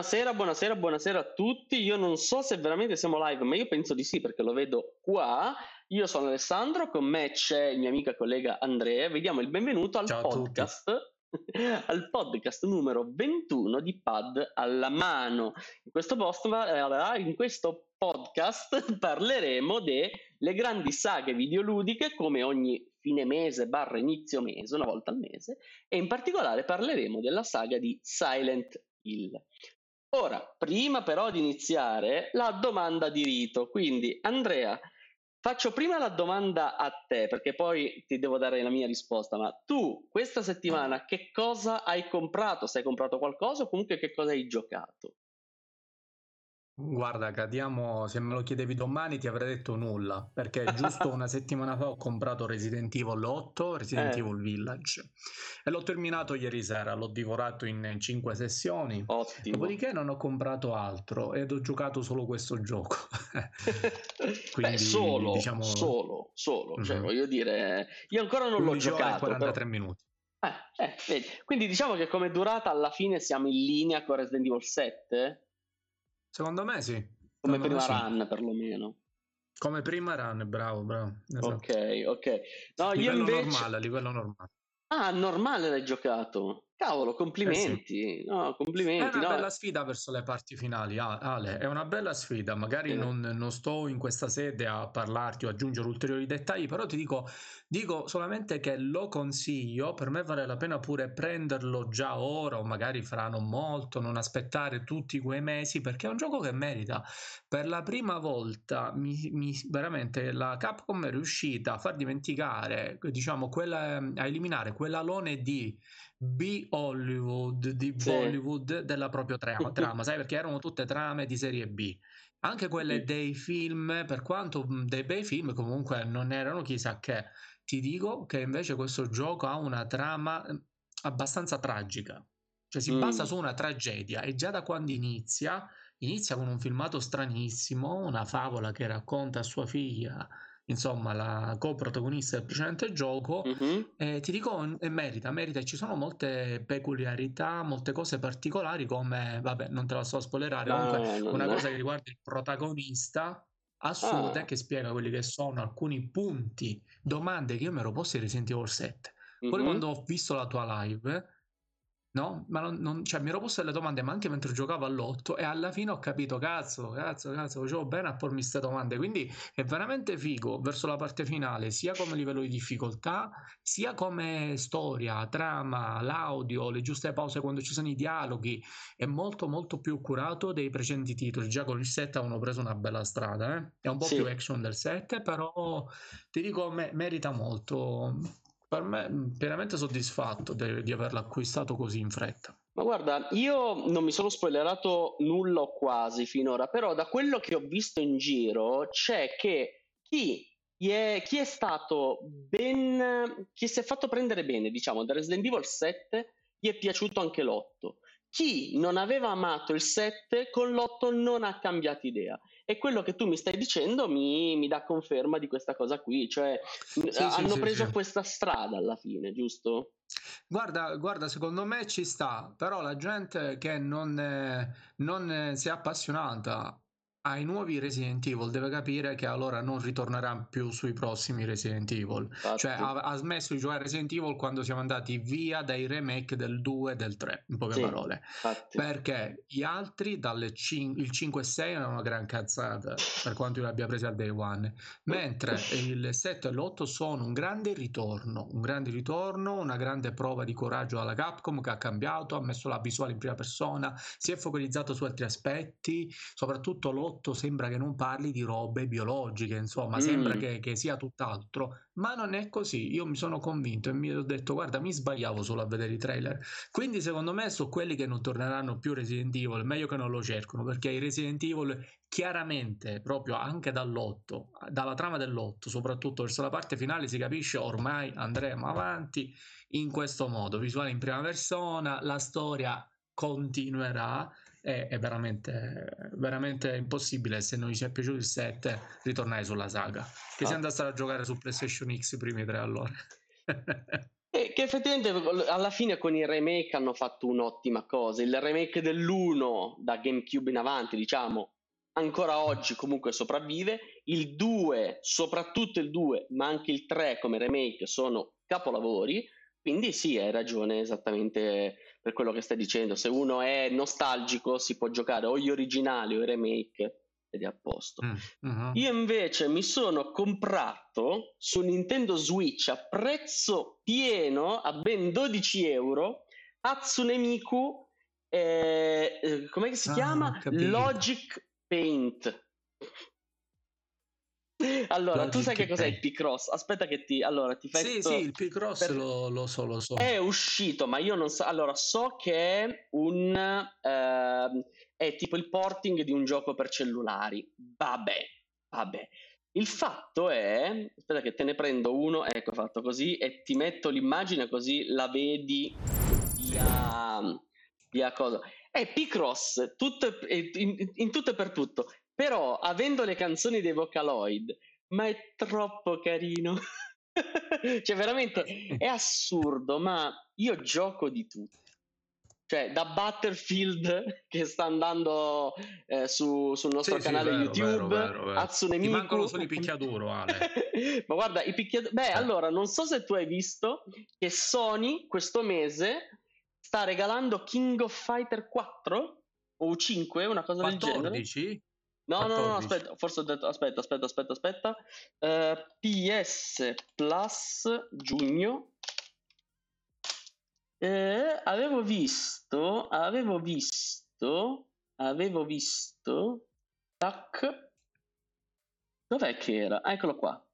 Buonasera, buonasera, buonasera a tutti. Io non so se veramente siamo live, ma io penso di sì perché lo vedo qua. Io sono Alessandro, con me c'è il mio amico e collega Andrea. Vediamo il benvenuto al Ciao podcast, al podcast numero 21 di Pad alla mano. In questo, post, eh, in questo podcast parleremo delle grandi saghe videoludiche come ogni fine mese barra inizio mese, una volta al mese, e in particolare parleremo della saga di Silent Hill. Ora, prima però di iniziare, la domanda di rito. Quindi, Andrea, faccio prima la domanda a te, perché poi ti devo dare la mia risposta. Ma tu, questa settimana, che cosa hai comprato? Se hai comprato qualcosa o comunque che cosa hai giocato? Guarda, cadiamo, se me lo chiedevi domani ti avrei detto nulla, perché giusto una settimana fa ho comprato Resident Evil 8, Resident Eh. Evil Village, e l'ho terminato ieri sera, l'ho divorato in 5 sessioni, Ottimo. dopodiché non ho comprato altro ed ho giocato solo questo gioco. Beh, Quindi, solo, diciamo- solo, solo. Cioè, Mhm. voglio dire, io ancora non l'ho 11 ore giocato. però- 43 minuti. Eh, eh. Quindi diciamo che come durata alla fine siamo in linea con Resident Evil 7? Secondo me sì. Come Secondo prima sì. run perlomeno. Come prima run, bravo, bravo. Esatto. Ok, ok. No, io livello invece... normale, a livello normale. Ah, normale l'hai giocato. Cavolo, complimenti. No, È complimenti. una no. bella sfida verso le parti finali, ah, Ale, è una bella sfida. Magari Sì. non, non sto in questa sede a parlarti o aggiungere ulteriori dettagli, però ti dico, dico solamente che lo consiglio. Per me vale la pena pure prenderlo già ora o magari fra non molto, non aspettare tutti quei mesi, perché è un gioco che merita. Per la prima volta, mi, mi- veramente la Capcom è riuscita a far dimenticare, diciamo, quella, a eliminare quell'alone di B Hollywood di Sì. Bollywood della propria trama, trama, sai perché erano tutte trame di serie B. Anche quelle Sì. dei film, per quanto mh, dei bei film comunque non erano chissà che. Ti dico che invece questo gioco ha una trama eh, abbastanza tragica. Cioè si Mm. basa su una tragedia e già da quando inizia, inizia con un filmato stranissimo, una favola che racconta a sua figlia, insomma, la coprotagonista del precedente gioco. Mhm. Eh, ti dico, eh, merita, merita, ci sono molte peculiarità, molte cose particolari come, vabbè, non te la sto a spoilerare, comunque No, no, una no. cosa che riguarda il protagonista, assunte, Ah. che spiega quelli che sono alcuni punti, domande che io mi ero posto in Resident Evil 7. Poi Mhm. quando ho visto la tua live, no? Ma non, non- cioè, mi ero posto delle domande, ma anche mentre giocavo all'otto, e alla fine ho capito, cazzo, cazzo, cazzo, facevo bene a pormi queste domande. Quindi è veramente figo verso la parte finale, sia come livello di difficoltà, sia come storia, trama, l'audio, le giuste pause quando ci sono i dialoghi. È molto, molto più curato dei precedenti titoli. Già con il 7 avevano preso una bella strada, eh? È un po' Sì. più action del 7, però ti dico, me- merita molto. Per me, pienamente soddisfatto de- di averlo acquistato così in fretta. Ma guarda, io non mi sono spoilerato nulla o quasi finora, però da quello che ho visto in giro c'è che chi è, chi è stato ben, chi si è fatto prendere bene, diciamo, da Resident Evil 7, gli è piaciuto anche l'8. Chi non aveva amato il 7 con l'8 non ha cambiato idea. E quello che tu mi stai dicendo mi, mi dà conferma di questa cosa qui, cioè Sì, sì, hanno sì, preso sì. questa strada alla fine, giusto? Guarda, guarda, secondo me ci sta, però la gente che non, eh, non eh, si è appassionata ai nuovi Resident Evil deve capire che allora non ritornerà più sui prossimi Resident Evil. Cioè Infatti. ha, ha smesso di giocare Resident Evil quando siamo andati via dai remake del 2 e del 3, in poche Sì, parole. infatti. Perché gli altri, dalle cin- il 5 e 6 erano una gran cazzata per quanto io li abbia presi al day one, mentre il 7 e l'8 sono un grande ritorno, un grande ritorno, una grande prova di coraggio alla Capcom che ha cambiato, ha messo la visuale in prima persona, si è focalizzato su altri aspetti, soprattutto l'8 sembra che non parli di robe biologiche, insomma, sembra Mm. che, che sia tutt'altro, ma non è così. Io mi sono convinto e mi ho detto, guarda, mi sbagliavo solo a vedere i trailer. Quindi secondo me sono quelli che non torneranno più Resident Evil, meglio che non lo cercano, perché i Resident Evil chiaramente, proprio anche dall'otto, dalla trama dell'otto, soprattutto verso la parte finale, si capisce ormai andremo avanti in questo modo, visuale in prima persona, la storia continuerà è, è veramente, veramente impossibile se non ci è piaciuto il 7 ritornare sulla saga che si Ah. andasse a giocare su PlayStation X i primi tre allora E che effettivamente alla fine con il remake hanno fatto un'ottima cosa. Il remake dell'1 da GameCube in avanti, diciamo, ancora oggi comunque sopravvive. Il 2, soprattutto il 2, ma anche il 3 come remake sono capolavori. Quindi sì, hai ragione esattamente per quello che stai dicendo. Se uno è nostalgico si può giocare o gli originali o i remake ed è a posto. Uh-huh. Io invece mi sono comprato su Nintendo Switch a prezzo pieno, a ben 12 euro, Hatsune Miku, eh, eh, come si ah, chiama? Logic Paint. Allora, Logic tu sai che cos'è il P-Cross? Aspetta che ti... Allora, ti fai... Sì, sì, il P-Cross per... lo, lo, so, lo so. È uscito, ma io non so... Allora, so che è un... Uh, è tipo il porting di un gioco per cellulari. Vabbè, vabbè. Il fatto è... Aspetta che te ne prendo uno, ecco fatto così, e ti metto l'immagine così la vedi via... via cosa. È P-Cross, tutto, in, in tutto e per tutto però avendo le canzoni dei Vocaloid, ma è troppo carino. cioè, veramente è assurdo, ma io gioco di tutto. Cioè, da Battlefield che sta andando eh, su, sul nostro sì, canale sì, vero, YouTube, vero, vero, Hatsune Miku. Ti mancano solo i picchiaduro, Ale. ma guarda, i picchiaduro... Beh, eh. allora, non so se tu hai visto che Sony questo mese sta regalando King of Fighter 4 o 5, una cosa 14? del genere. No, no, no, aspetta, forse ho detto, aspetta, aspetta, aspetta, aspetta. Uh, eh, PS Plus giugno. Eh, avevo visto, avevo visto, avevo visto, tac, dov'è che era? Ah, eccolo qua.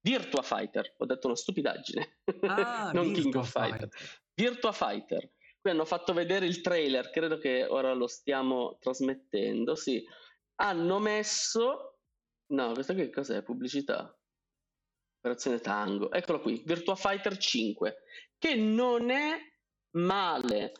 Virtua Fighter, ho detto una stupidaggine, ah, non King of Fighter. Fighter. Virtua Fighter. Qui hanno fatto vedere il trailer, credo che ora lo stiamo trasmettendo, sì hanno messo... No, questa qui cos'è? Pubblicità. Operazione Tango. Eccolo qui, Virtua Fighter 5, che non è male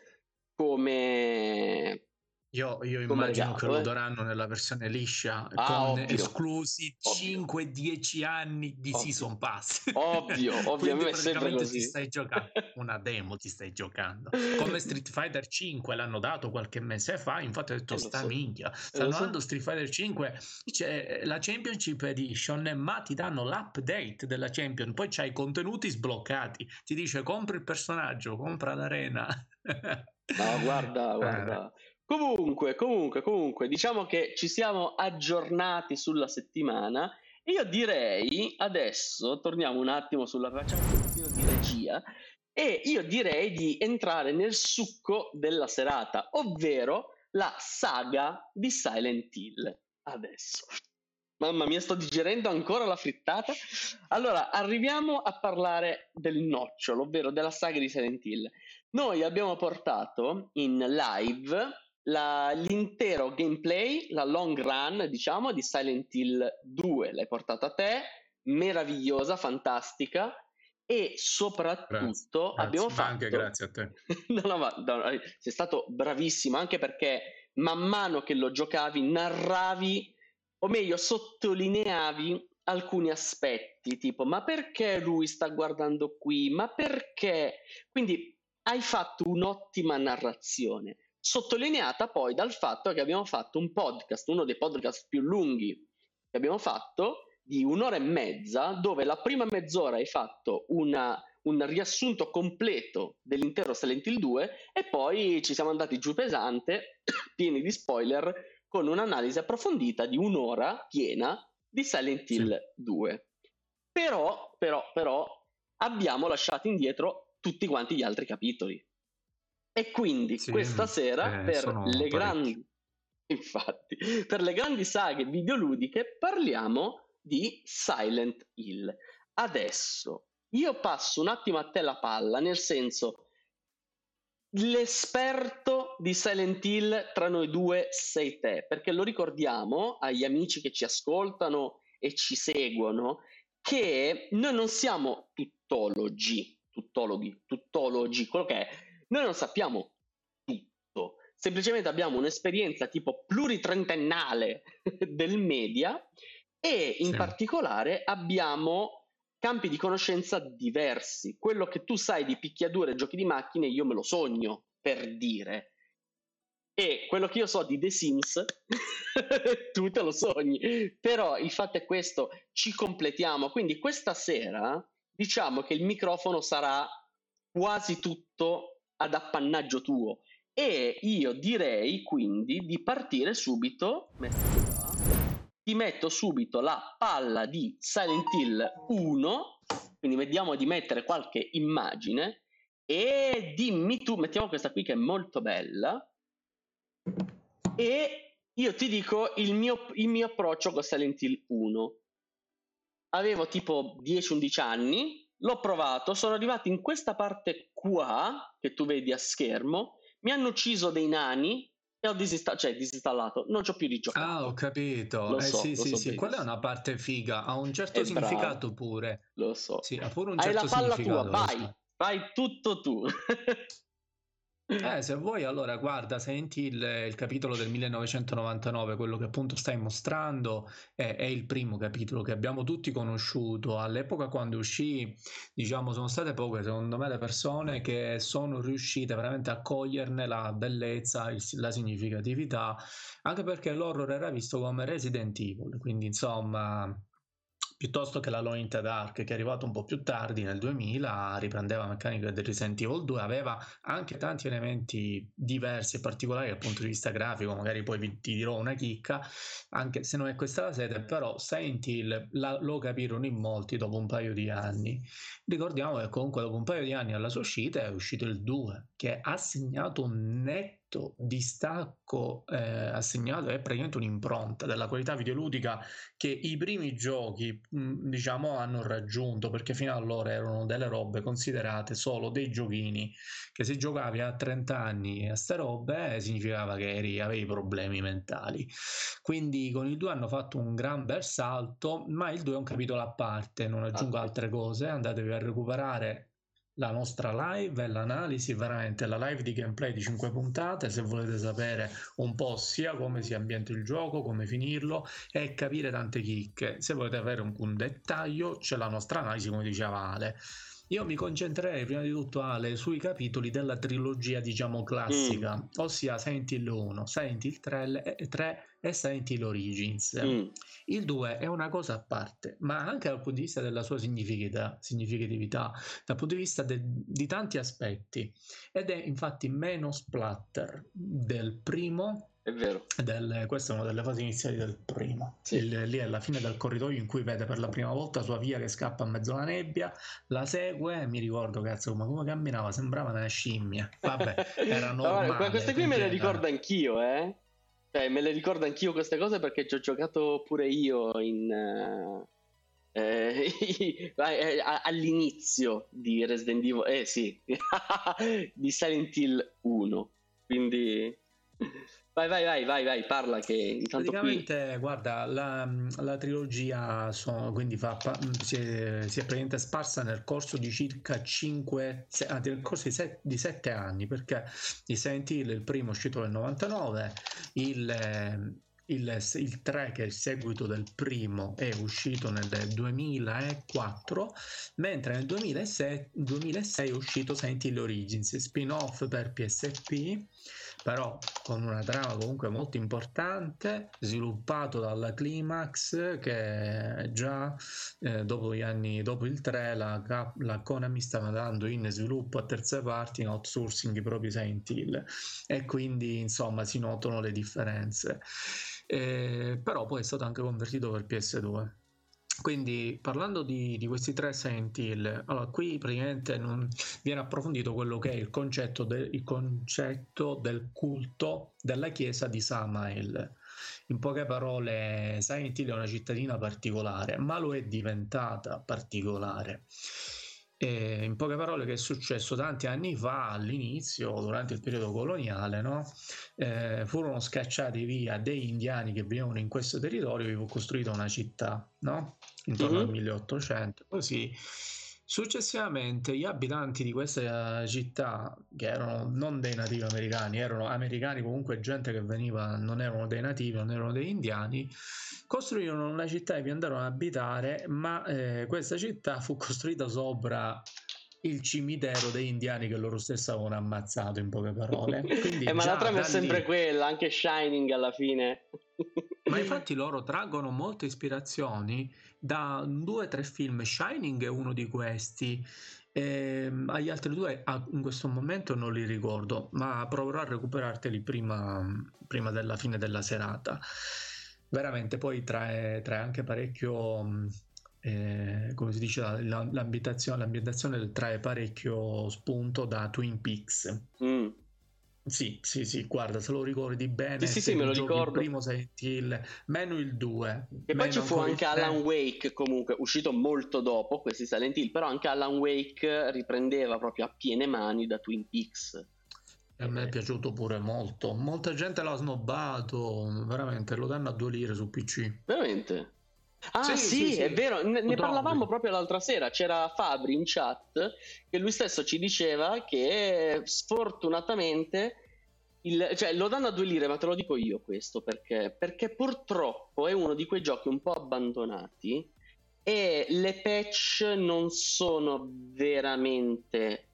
come io, io immagino che lo eh. daranno nella versione liscia ah, con ovvio. esclusi 5-10 anni di ovvio. season pass. Ovvio, ovviamente praticamente ti stai giocando una demo, ti stai giocando. Come Street Fighter 5 l'hanno dato qualche mese fa, infatti ho detto eh, sta so. minchia. Stanno so. dando Street Fighter 5, c'è la Championship Edition, ma ti danno l'update della Champion, poi c'hai i contenuti sbloccati. Ti dice compra il personaggio, compra l'arena. No, guarda, guarda. Eh. Comunque, comunque, comunque, diciamo che ci siamo aggiornati sulla settimana. Io direi adesso torniamo un attimo sulla pochino di regia e io direi di entrare nel succo della serata, ovvero la saga di Silent Hill. Adesso. Mamma mia, sto digerendo ancora la frittata. Allora, arriviamo a parlare del nocciolo, ovvero della saga di Silent Hill. Noi abbiamo portato in live la, l'intero gameplay, la long run, diciamo, di Silent Hill 2 l'hai portata a te, meravigliosa, fantastica e soprattutto grazie, abbiamo grazie, fatto anche grazie a te. no, no, ma no, sei stato bravissimo anche perché man mano che lo giocavi narravi o meglio sottolineavi alcuni aspetti, tipo ma perché lui sta guardando qui? Ma perché? Quindi hai fatto un'ottima narrazione sottolineata poi dal fatto che abbiamo fatto un podcast, uno dei podcast più lunghi che abbiamo fatto, di un'ora e mezza, dove la prima mezz'ora hai fatto una, un riassunto completo dell'intero Silent Hill 2 e poi ci siamo andati giù pesante, pieni di spoiler, con un'analisi approfondita di un'ora piena di Silent Hill sì. 2. Però, però, però, abbiamo lasciato indietro tutti quanti gli altri capitoli. E quindi sì, questa sera eh, per le grandi infatti, per le grandi saghe videoludiche parliamo di Silent Hill. Adesso io passo un attimo a te la palla, nel senso l'esperto di Silent Hill tra noi due sei te, perché lo ricordiamo agli amici che ci ascoltano e ci seguono che noi non siamo tuttologi, tuttologhi, tuttologi, quello che è noi non sappiamo tutto, semplicemente abbiamo un'esperienza tipo pluritrentennale del media e in sì. particolare abbiamo campi di conoscenza diversi. Quello che tu sai di picchiadure e giochi di macchine, io me lo sogno, per dire. E quello che io so di The Sims, tu te lo sogni. Però il fatto è questo, ci completiamo. Quindi questa sera diciamo che il microfono sarà quasi tutto ad appannaggio tuo. E io direi quindi di partire subito. Ti metto subito la palla di Silent Hill 1. Quindi vediamo di mettere qualche immagine. E dimmi tu, mettiamo questa qui che è molto bella e io ti dico il mio, il mio approccio con Silent Hill 1. Avevo tipo 10-11 anni, l'ho provato, sono arrivato in questa parte qua, che tu vedi a schermo, mi hanno ucciso dei nani e ho disinstallato, cioè disinstallato, non c'ho più di giocare. Ah, ho capito. Lo eh, so, sì, sì, so sì, quella è una parte figa, ha un certo È significato bravo. pure. Lo so. Sì, ha pure un Hai certo la palla tua, vai, so. fai tutto tu. Eh, se vuoi, allora guarda, senti il, il capitolo del 1999, quello che appunto stai mostrando, è, è il primo capitolo che abbiamo tutti conosciuto. All'epoca quando uscì, diciamo, sono state poche, secondo me, le persone che sono riuscite veramente a coglierne la bellezza, il- la significatività, anche perché l'horror era visto come Resident Evil, quindi insomma piuttosto che la Lone in the Dark che è arrivato un po' più tardi nel 2000 riprendeva meccaniche del Resident Evil 2 aveva anche tanti elementi diversi e particolari dal punto di vista grafico magari poi vi, ti dirò una chicca anche se non è questa la sede però Silent Hill la- lo capirono in molti dopo un paio di anni. Ricordiamo che comunque dopo un paio di anni alla sua uscita è uscito il 2 che ha segnato un netto distacco eh, ha segnato è praticamente un'impronta della qualità videoludica che i primi giochi mh, diciamo hanno raggiunto perché fino allora erano delle robe considerate solo dei giochini che se giocavi a 30 anni a ste robe eh, significava che eri, avevi problemi mentali quindi con il 2 hanno fatto un gran bel salto ma il 2 è un capitolo a parte non aggiungo Ah. altre cose andatevi a recuperare la nostra live e l'analisi veramente la live di gameplay di 5 puntate se volete sapere un po' sia come si ambienta il gioco come finirlo e capire tante chicche. Se volete avere un, un dettaglio c'è la nostra analisi come diceva Ale io mi concentrerei prima di tutto Ale sui capitoli della trilogia diciamo classica ossia Silent Hill 1 Silent Hill 3, e- 3 e Silent Hill Origins Mm. il 2 è una cosa a parte, ma anche dal punto di vista della sua significatività, significatività dal punto di vista de- di tanti aspetti, ed è infatti meno splatter del primo. È vero. Del, questa è una delle fasi iniziali del primo. Sì. Il- lì è la fine del corridoio in cui vede per la prima volta sua figlia che scappa in mezzo alla nebbia, la segue. Mi ricordo, cazzo, ma come camminava? Sembrava una scimmia. Vabbè, era normale. queste qui me le ricordo anch'io, eh. Cioè, me le ricordo anch'io queste cose perché ci ho giocato pure io in, eh, a- all'inizio di Resident Evil, eh sì, di Silent Hill 1. Quindi vai, vai, vai, vai, vai, parla che intanto qui Praticamente, guarda, la, la trilogia so- quindi fa, pa- si, è, si è praticamente sparsa nel corso di circa 5, anzi nel corso di, se- di 7 anni, perché di Silent Hill il primo è uscito nel 99, il, il, il 3 che è il seguito del primo è uscito nel 2004, mentre nel 2006, 2006 è uscito Silent Hill Origins, spin-off per PSP, però con una trama comunque molto importante, sviluppato dalla Climax che già eh, dopo gli anni, dopo il 3 la, la Konami stava dando in sviluppo a terze parti, in outsourcing i propri Silent Hill e quindi insomma si notano le differenze. Eh, però poi è stato anche convertito per PS2. Quindi parlando di, di questi tre Silent allora qui praticamente non viene approfondito quello che è il concetto, de- il concetto del culto della chiesa di Samael. In poche parole, Silent è una cittadina particolare, ma lo è diventata particolare. E in poche parole, che è successo tanti anni fa, all'inizio, durante il periodo coloniale, no? Eh, furono scacciati via dei indiani che vivevano in questo territorio e fu costruita una città, no? intorno Mhm. al 1800. Così Successivamente gli abitanti di questa città, che erano non dei nativi americani, erano americani comunque gente che veniva, non erano dei nativi, non erano degli indiani, costruirono una città e vi andarono ad abitare, ma eh, questa città fu costruita sopra il cimitero degli indiani che loro stessi avevano ammazzato in poche parole. Quindi eh, ma la trama è sempre lì... quella, anche Shining alla fine. ma infatti loro traggono molte ispirazioni da due o tre film. Shining è uno di questi. E, agli altri due in questo momento non li ricordo, ma proverò a recuperarteli prima, prima della fine della serata. Veramente poi trae, trae anche parecchio eh, come si dice, la, l'ambientazione, l'ambientazione trae parecchio spunto da Twin Peaks. Mm. Sì, sì, sì, guarda, se lo ricordi bene. Sì, sì, sì, me lo ricordo. Il primo Silent Hill, meno il 2. E poi ci fu anche Alan Wake, comunque, uscito molto dopo questi Silent Hill, però anche Alan Wake riprendeva proprio a piene mani da Twin Peaks. A me è piaciuto pure molto. Molta gente l'ha snobbato, veramente, lo danno a due lire su PC. Veramente? Ah sì, sì, sì, sì. è vero, ne, ne parlavamo proprio l'altra sera, c'era Fabri in chat che lui stesso ci diceva che sfortunatamente, il, cioè lo danno a due lire, ma te lo dico io questo perché, perché purtroppo è uno di quei giochi un po' abbandonati e le patch non sono veramente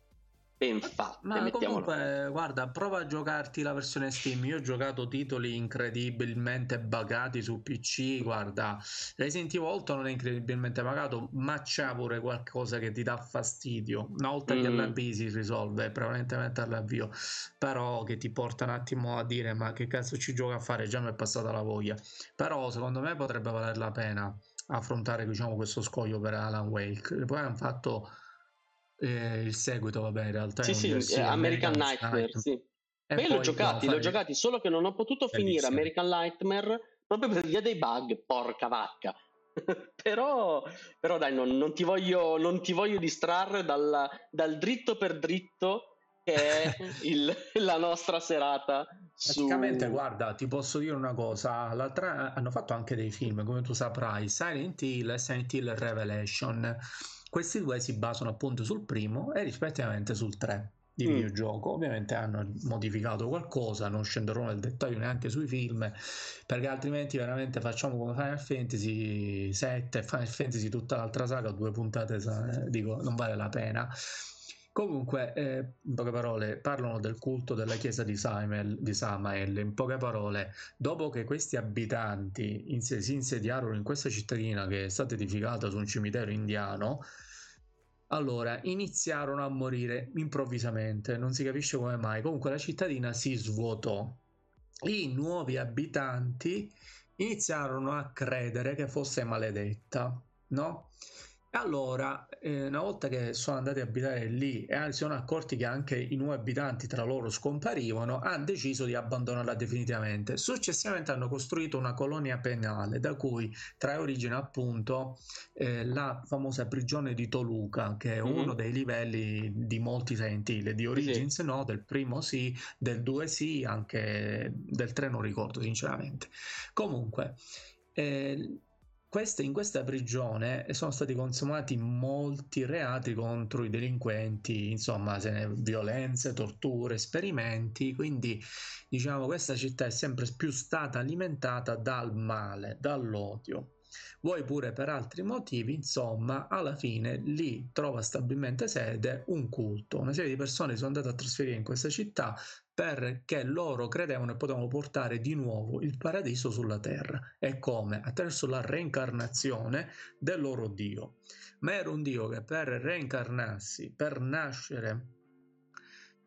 ben fatte. Ma comunque, guarda, prova a giocarti la versione Steam. Io ho giocato titoli incredibilmente buggati su PC. Guarda, Resident Evil 8 non è incredibilmente pagato, ma c'ha pure qualcosa che ti dà fastidio. Una volta mm. che l'avvii si risolve, prevalentemente all'avvio, però che ti porta un attimo a dire: Ma che cazzo ci gioca a fare? Già mi è passata la voglia. Però, secondo me, potrebbe valer la pena affrontare diciamo questo scoglio per Alan Wake. Poi hanno fatto eh, il seguito, vabbè, in realtà sì, sì, DLC, American, American Nightmare, Nightmare, sì. E io l'ho giocati, l'ho giocati, solo che non ho potuto Bellissimo. finire American Nightmare proprio per via dei bug, porca vacca. però, però dai, non, non, ti voglio, non, ti voglio, distrarre dal, dal dritto per dritto che è il, la nostra serata. Praticamente, su... guarda, ti posso dire una cosa: l'altra hanno fatto anche dei film, come tu saprai, Silent Hill e Silent Hill Revelation questi due si basano appunto sul primo e rispettivamente sul 3 di mm. videogioco. Ovviamente hanno modificato qualcosa, non scenderò nel dettaglio neanche sui film, perché altrimenti veramente facciamo come Final Fantasy 7 Final Fantasy tutta l'altra saga, due puntate, dico, non vale la pena. Comunque, eh, in poche parole, parlano del culto della chiesa di, Samael, di Samael. In poche parole, dopo che questi abitanti inse- si insediarono in questa cittadina che è stata edificata su un cimitero indiano, allora, iniziarono a morire improvvisamente, non si capisce come mai. Comunque la cittadina si svuotò. I nuovi abitanti iniziarono a credere che fosse maledetta, no? Allora, eh, una volta che sono andati a abitare lì e si sono accorti che anche i nuovi abitanti tra loro scomparivano, hanno deciso di abbandonarla definitivamente. Successivamente hanno costruito una colonia penale da cui trae origine appunto eh, la famosa prigione di Toluca, che è mm-hmm. uno dei livelli di molti sentili, di Origins sì. no, del primo sì, del 2 sì, anche del 3 non ricordo sinceramente. Comunque... Eh, queste, in questa prigione sono stati consumati molti reati contro i delinquenti, insomma, violenze, torture, esperimenti, quindi diciamo questa città è sempre più stata alimentata dal male, dall'odio. Vuoi pure per altri motivi, insomma, alla fine lì trova stabilmente sede un culto. Una serie di persone sono andate a trasferire in questa città perché loro credevano e potevano portare di nuovo il paradiso sulla terra. E come? Attraverso la reincarnazione del loro Dio. Ma era un Dio che per reincarnarsi, per nascere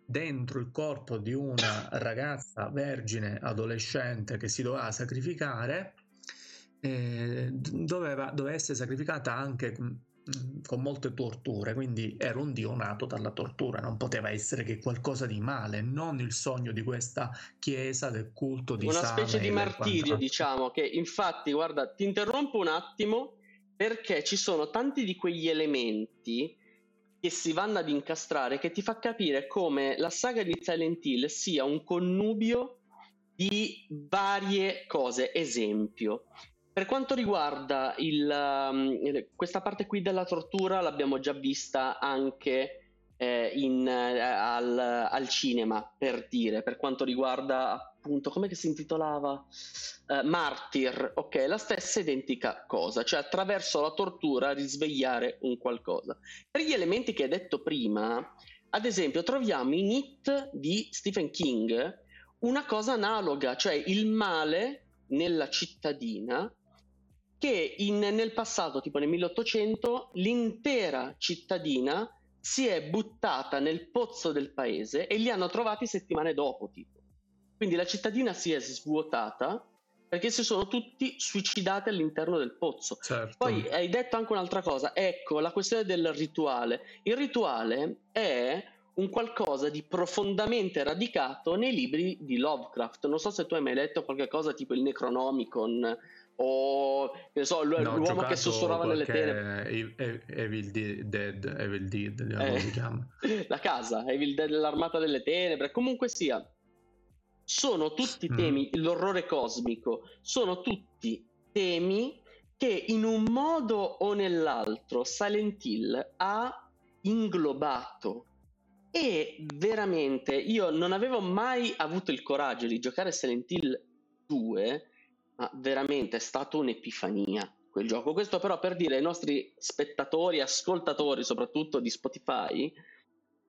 dentro il corpo di una ragazza vergine adolescente che si doveva sacrificare, eh, doveva, doveva essere sacrificata anche Mm, con molte torture, quindi era un dio nato dalla tortura, non poteva essere che qualcosa di male, non il sogno di questa chiesa del culto di Una specie di martirio, diciamo, che infatti, guarda, ti interrompo un attimo perché ci sono tanti di quegli elementi che si vanno ad incastrare che ti fa capire come la saga di Silent Hill sia un connubio di varie cose. Esempio, Per quanto riguarda il, um, questa parte qui della tortura, l'abbiamo già vista anche eh, in, eh, al, al, cinema, per dire, per quanto riguarda appunto, come si intitolava? Uh, Martyr, ok, la stessa identica cosa, cioè attraverso la tortura risvegliare un qualcosa. Per gli elementi che hai detto prima, ad esempio, troviamo in It di Stephen King una cosa analoga, cioè il male nella cittadina che in, nel passato, tipo nel 1800, l'intera cittadina si è buttata nel pozzo del paese e li hanno trovati settimane dopo, tipo. Quindi la cittadina si è svuotata perché si sono tutti suicidati all'interno del pozzo. Certo. Poi hai detto anche un'altra cosa, ecco la questione del rituale. Il rituale è un qualcosa di profondamente radicato nei libri di Lovecraft. Non so se tu hai mai letto qualche cosa tipo il Necronomicon o che so, l- no, l'uomo che sussurrava nelle tenebre. Evil Dead, Evil Dead, eh, si chiama. La casa, Evil Dead, l'armata delle tenebre, comunque sia. Sono tutti mm. temi, mm. l'orrore cosmico, sono tutti temi che in un modo o nell'altro Silent Hill ha inglobato e veramente io non avevo mai avuto il coraggio di giocare Silent Hill 2 ma veramente è stata un'epifania quel gioco. Questo però per dire ai nostri spettatori, ascoltatori soprattutto di Spotify,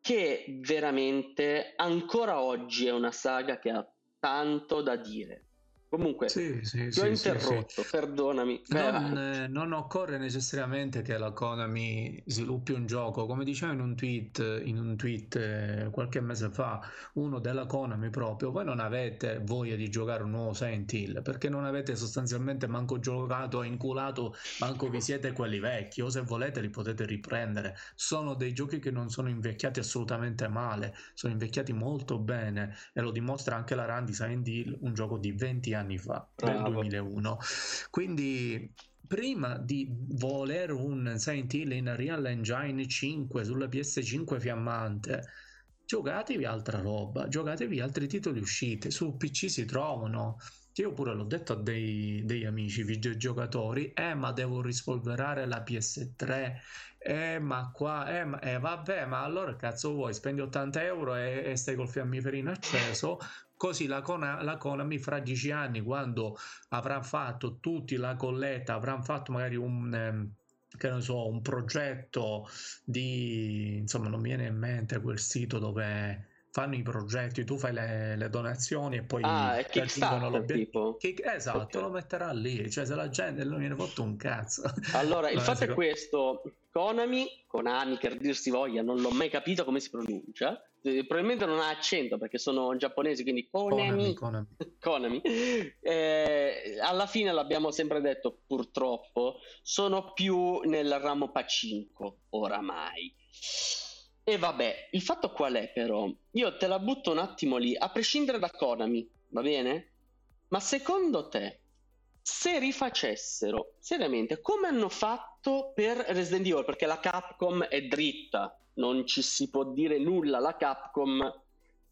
che veramente ancora oggi è una saga che ha tanto da dire. Comunque, sì, sì, ti ho sì, interrotto, perdonami. Non, eh, non, occorre necessariamente che la Konami sviluppi un gioco, come diceva in un tweet, in un tweet eh, qualche mese fa, uno della Konami proprio, voi non avete voglia di giocare un nuovo Silent Hill, perché non avete sostanzialmente manco giocato e inculato, manco vi siete quelli vecchi, o se volete li potete riprendere. Sono dei giochi che non sono invecchiati assolutamente male, sono invecchiati molto bene e lo dimostra anche la run di Silent Hill, un gioco di 20 anni anni fa, Bravo. nel 2001. Quindi prima di volere un Silent Hill in Real Engine 5 sulla PS5 fiammante, giocatevi altra roba, giocatevi altri titoli usciti, su PC si trovano. Io pure l'ho detto a dei, degli amici videogiocatori, eh ma devo rispolverare la PS3, eh ma qua, eh, ma, eh vabbè ma allora cazzo vuoi, spendi 80 euro e, e stai col fiammiferino acceso, Così la, Cona, la Konami fra dieci anni, quando avrà fatto tutti la colletta, avranno fatto magari un... Ehm, che ne so, un progetto di insomma, non mi viene in mente quel sito dove fanno i progetti, tu fai le, le donazioni e poi ah, raggiungono l'obiettivo. Kick, esatto, okay. lo metterà lì, cioè se la gente non viene fatto un cazzo. Allora, il fatto è questo, Konami, Konami che dir si voglia, non l'ho mai capito come si pronuncia, eh, probabilmente non ha accento perché sono giapponesi, quindi Konami, Konami, Konami. Eh, alla fine l'abbiamo sempre detto, purtroppo, sono più nel ramo pacinco oramai. E vabbè, il fatto qual è però? Io te la butto un attimo lì, a prescindere da Konami, va bene? Ma secondo te, se rifacessero seriamente come hanno fatto per Resident Evil, perché la Capcom è dritta, non ci si può dire nulla, la Capcom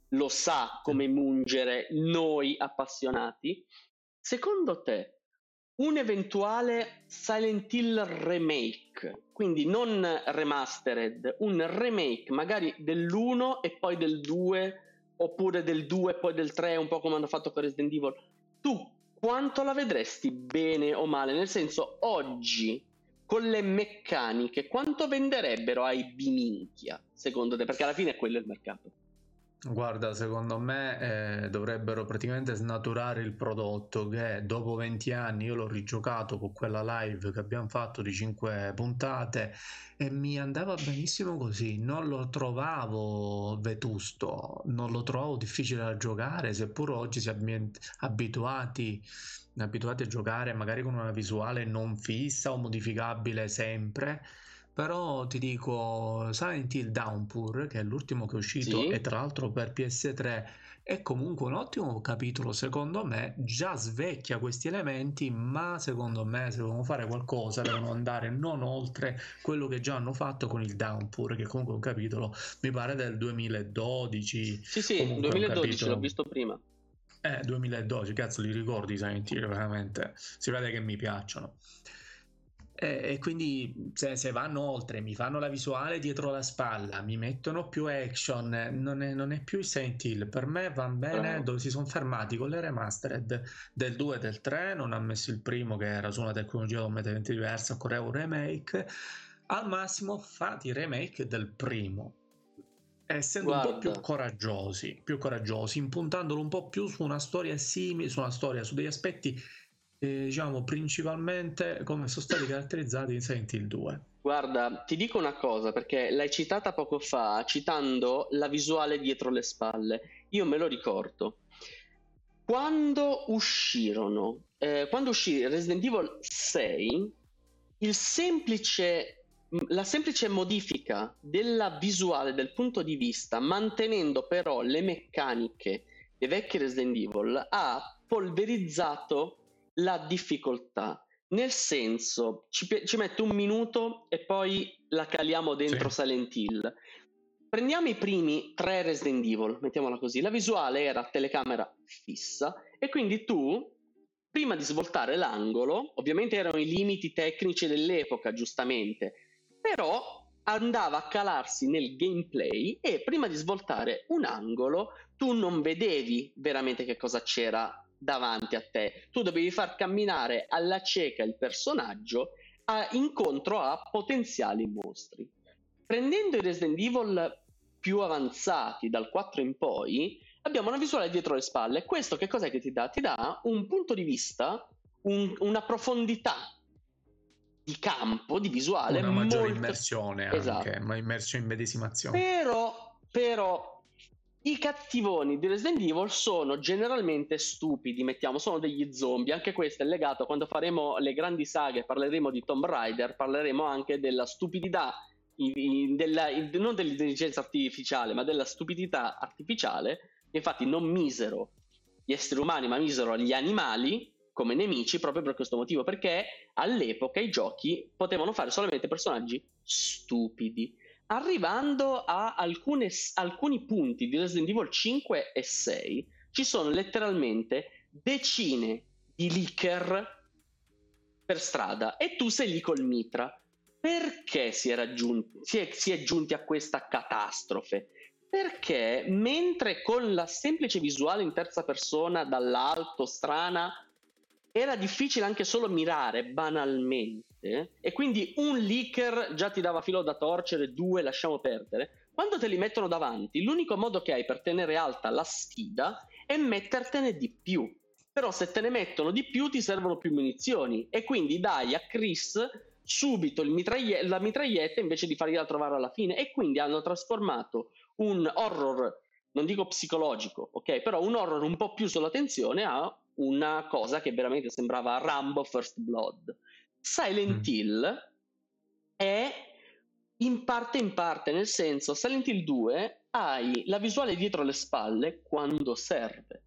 lo sa come mungere noi appassionati. Secondo te, un eventuale Silent Hill remake, quindi non remastered, un remake magari dell'1 e poi del 2, oppure del 2 e poi del 3, un po' come hanno fatto con Resident Evil, tu quanto la vedresti bene o male? Nel senso, oggi con le meccaniche, quanto venderebbero ai biminchia, secondo te? Perché alla fine è quello il mercato. Guarda, secondo me eh, dovrebbero praticamente snaturare il prodotto che dopo 20 anni io l'ho rigiocato con quella live che abbiamo fatto di 5 puntate e mi andava benissimo così, non lo trovavo vetusto, non lo trovavo difficile da giocare, seppur oggi si è abituati abituati a giocare magari con una visuale non fissa o modificabile sempre però ti dico Silent Hill Downpour che è l'ultimo che è uscito sì. e tra l'altro per PS3 è comunque un ottimo capitolo secondo me già svecchia questi elementi ma secondo me se devono fare qualcosa devono andare non oltre quello che già hanno fatto con il Downpour che comunque è un capitolo mi pare del 2012 sì sì 2012 l'ho visto prima Eh, 2012, cazzo, li ricordi Silent Hill, veramente. Si vede che mi piacciono. E, e quindi se, se, vanno oltre, mi fanno la visuale dietro la spalla, mi mettono più action, non è, non è più il Silent Hill. Per me va bene dove si sono fermati con le remastered del 2 e del 3, non ha messo il primo che era su una tecnologia completamente diversa, occorreva un remake. Al massimo fate i remake del primo, essendo Guarda. un po' più coraggiosi, più coraggiosi, impuntandolo un po' più su una storia simile, su una storia, su degli aspetti eh, diciamo principalmente come sono stati caratterizzati in Silent Hill 2. Guarda, ti dico una cosa perché l'hai citata poco fa, citando la visuale dietro le spalle. Io me lo ricordo. Quando uscirono, eh, quando uscì Resident Evil 6, il semplice la semplice modifica della visuale del punto di vista, mantenendo però le meccaniche dei vecchi Resident Evil, ha polverizzato la difficoltà. Nel senso, ci, ci mette un minuto e poi la caliamo dentro sì. Silent Hill. Prendiamo i primi tre Resident Evil, mettiamola così. La visuale era telecamera fissa e quindi tu prima di svoltare l'angolo, ovviamente erano i limiti tecnici dell'epoca, giustamente, però andava a calarsi nel gameplay e prima di svoltare un angolo tu non vedevi veramente che cosa c'era davanti a te, tu dovevi far camminare alla cieca il personaggio a, incontro a potenziali mostri. Prendendo i Resident Evil più avanzati dal 4 in poi, abbiamo una visuale dietro le spalle. Questo che cos'è che ti dà? Ti dà un punto di vista, un, una profondità di campo, di visuale. Una maggiore molto... immersione esatto. anche, ma immersione in medesimazione. Però, però, i cattivoni di Resident Evil sono generalmente stupidi, mettiamo, sono degli zombie. Anche questo è legato quando faremo le grandi saghe, parleremo di Tomb Raider, parleremo anche della stupidità, della, non dell'intelligenza artificiale, ma della stupidità artificiale. Infatti non misero gli esseri umani, ma misero gli animali come nemici proprio per questo motivo, perché all'epoca i giochi potevano fare solamente personaggi stupidi. Arrivando a alcune, alcuni punti di Resident Evil 5 e 6, ci sono letteralmente decine di leaker per strada e tu sei lì col mitra. Perché si è, raggiunti, si è, si è giunti a questa catastrofe? Perché mentre con la semplice visuale in terza persona dall'alto, strana, era difficile anche solo mirare banalmente e quindi un leaker già ti dava filo da torcere, due lasciamo perdere. Quando te li mettono davanti, l'unico modo che hai per tenere alta la sfida è mettertene di più. Però se te ne mettono di più ti servono più munizioni e quindi dai a Chris subito mitraglie- la mitraglietta invece di fargliela trovare alla fine e quindi hanno trasformato un horror non dico psicologico, ok, però un horror un po' più sulla tensione a una cosa che veramente sembrava Rambo First Blood. Silent mm. Hill è in parte in parte, nel senso Silent Hill 2 hai la visuale dietro le spalle quando serve.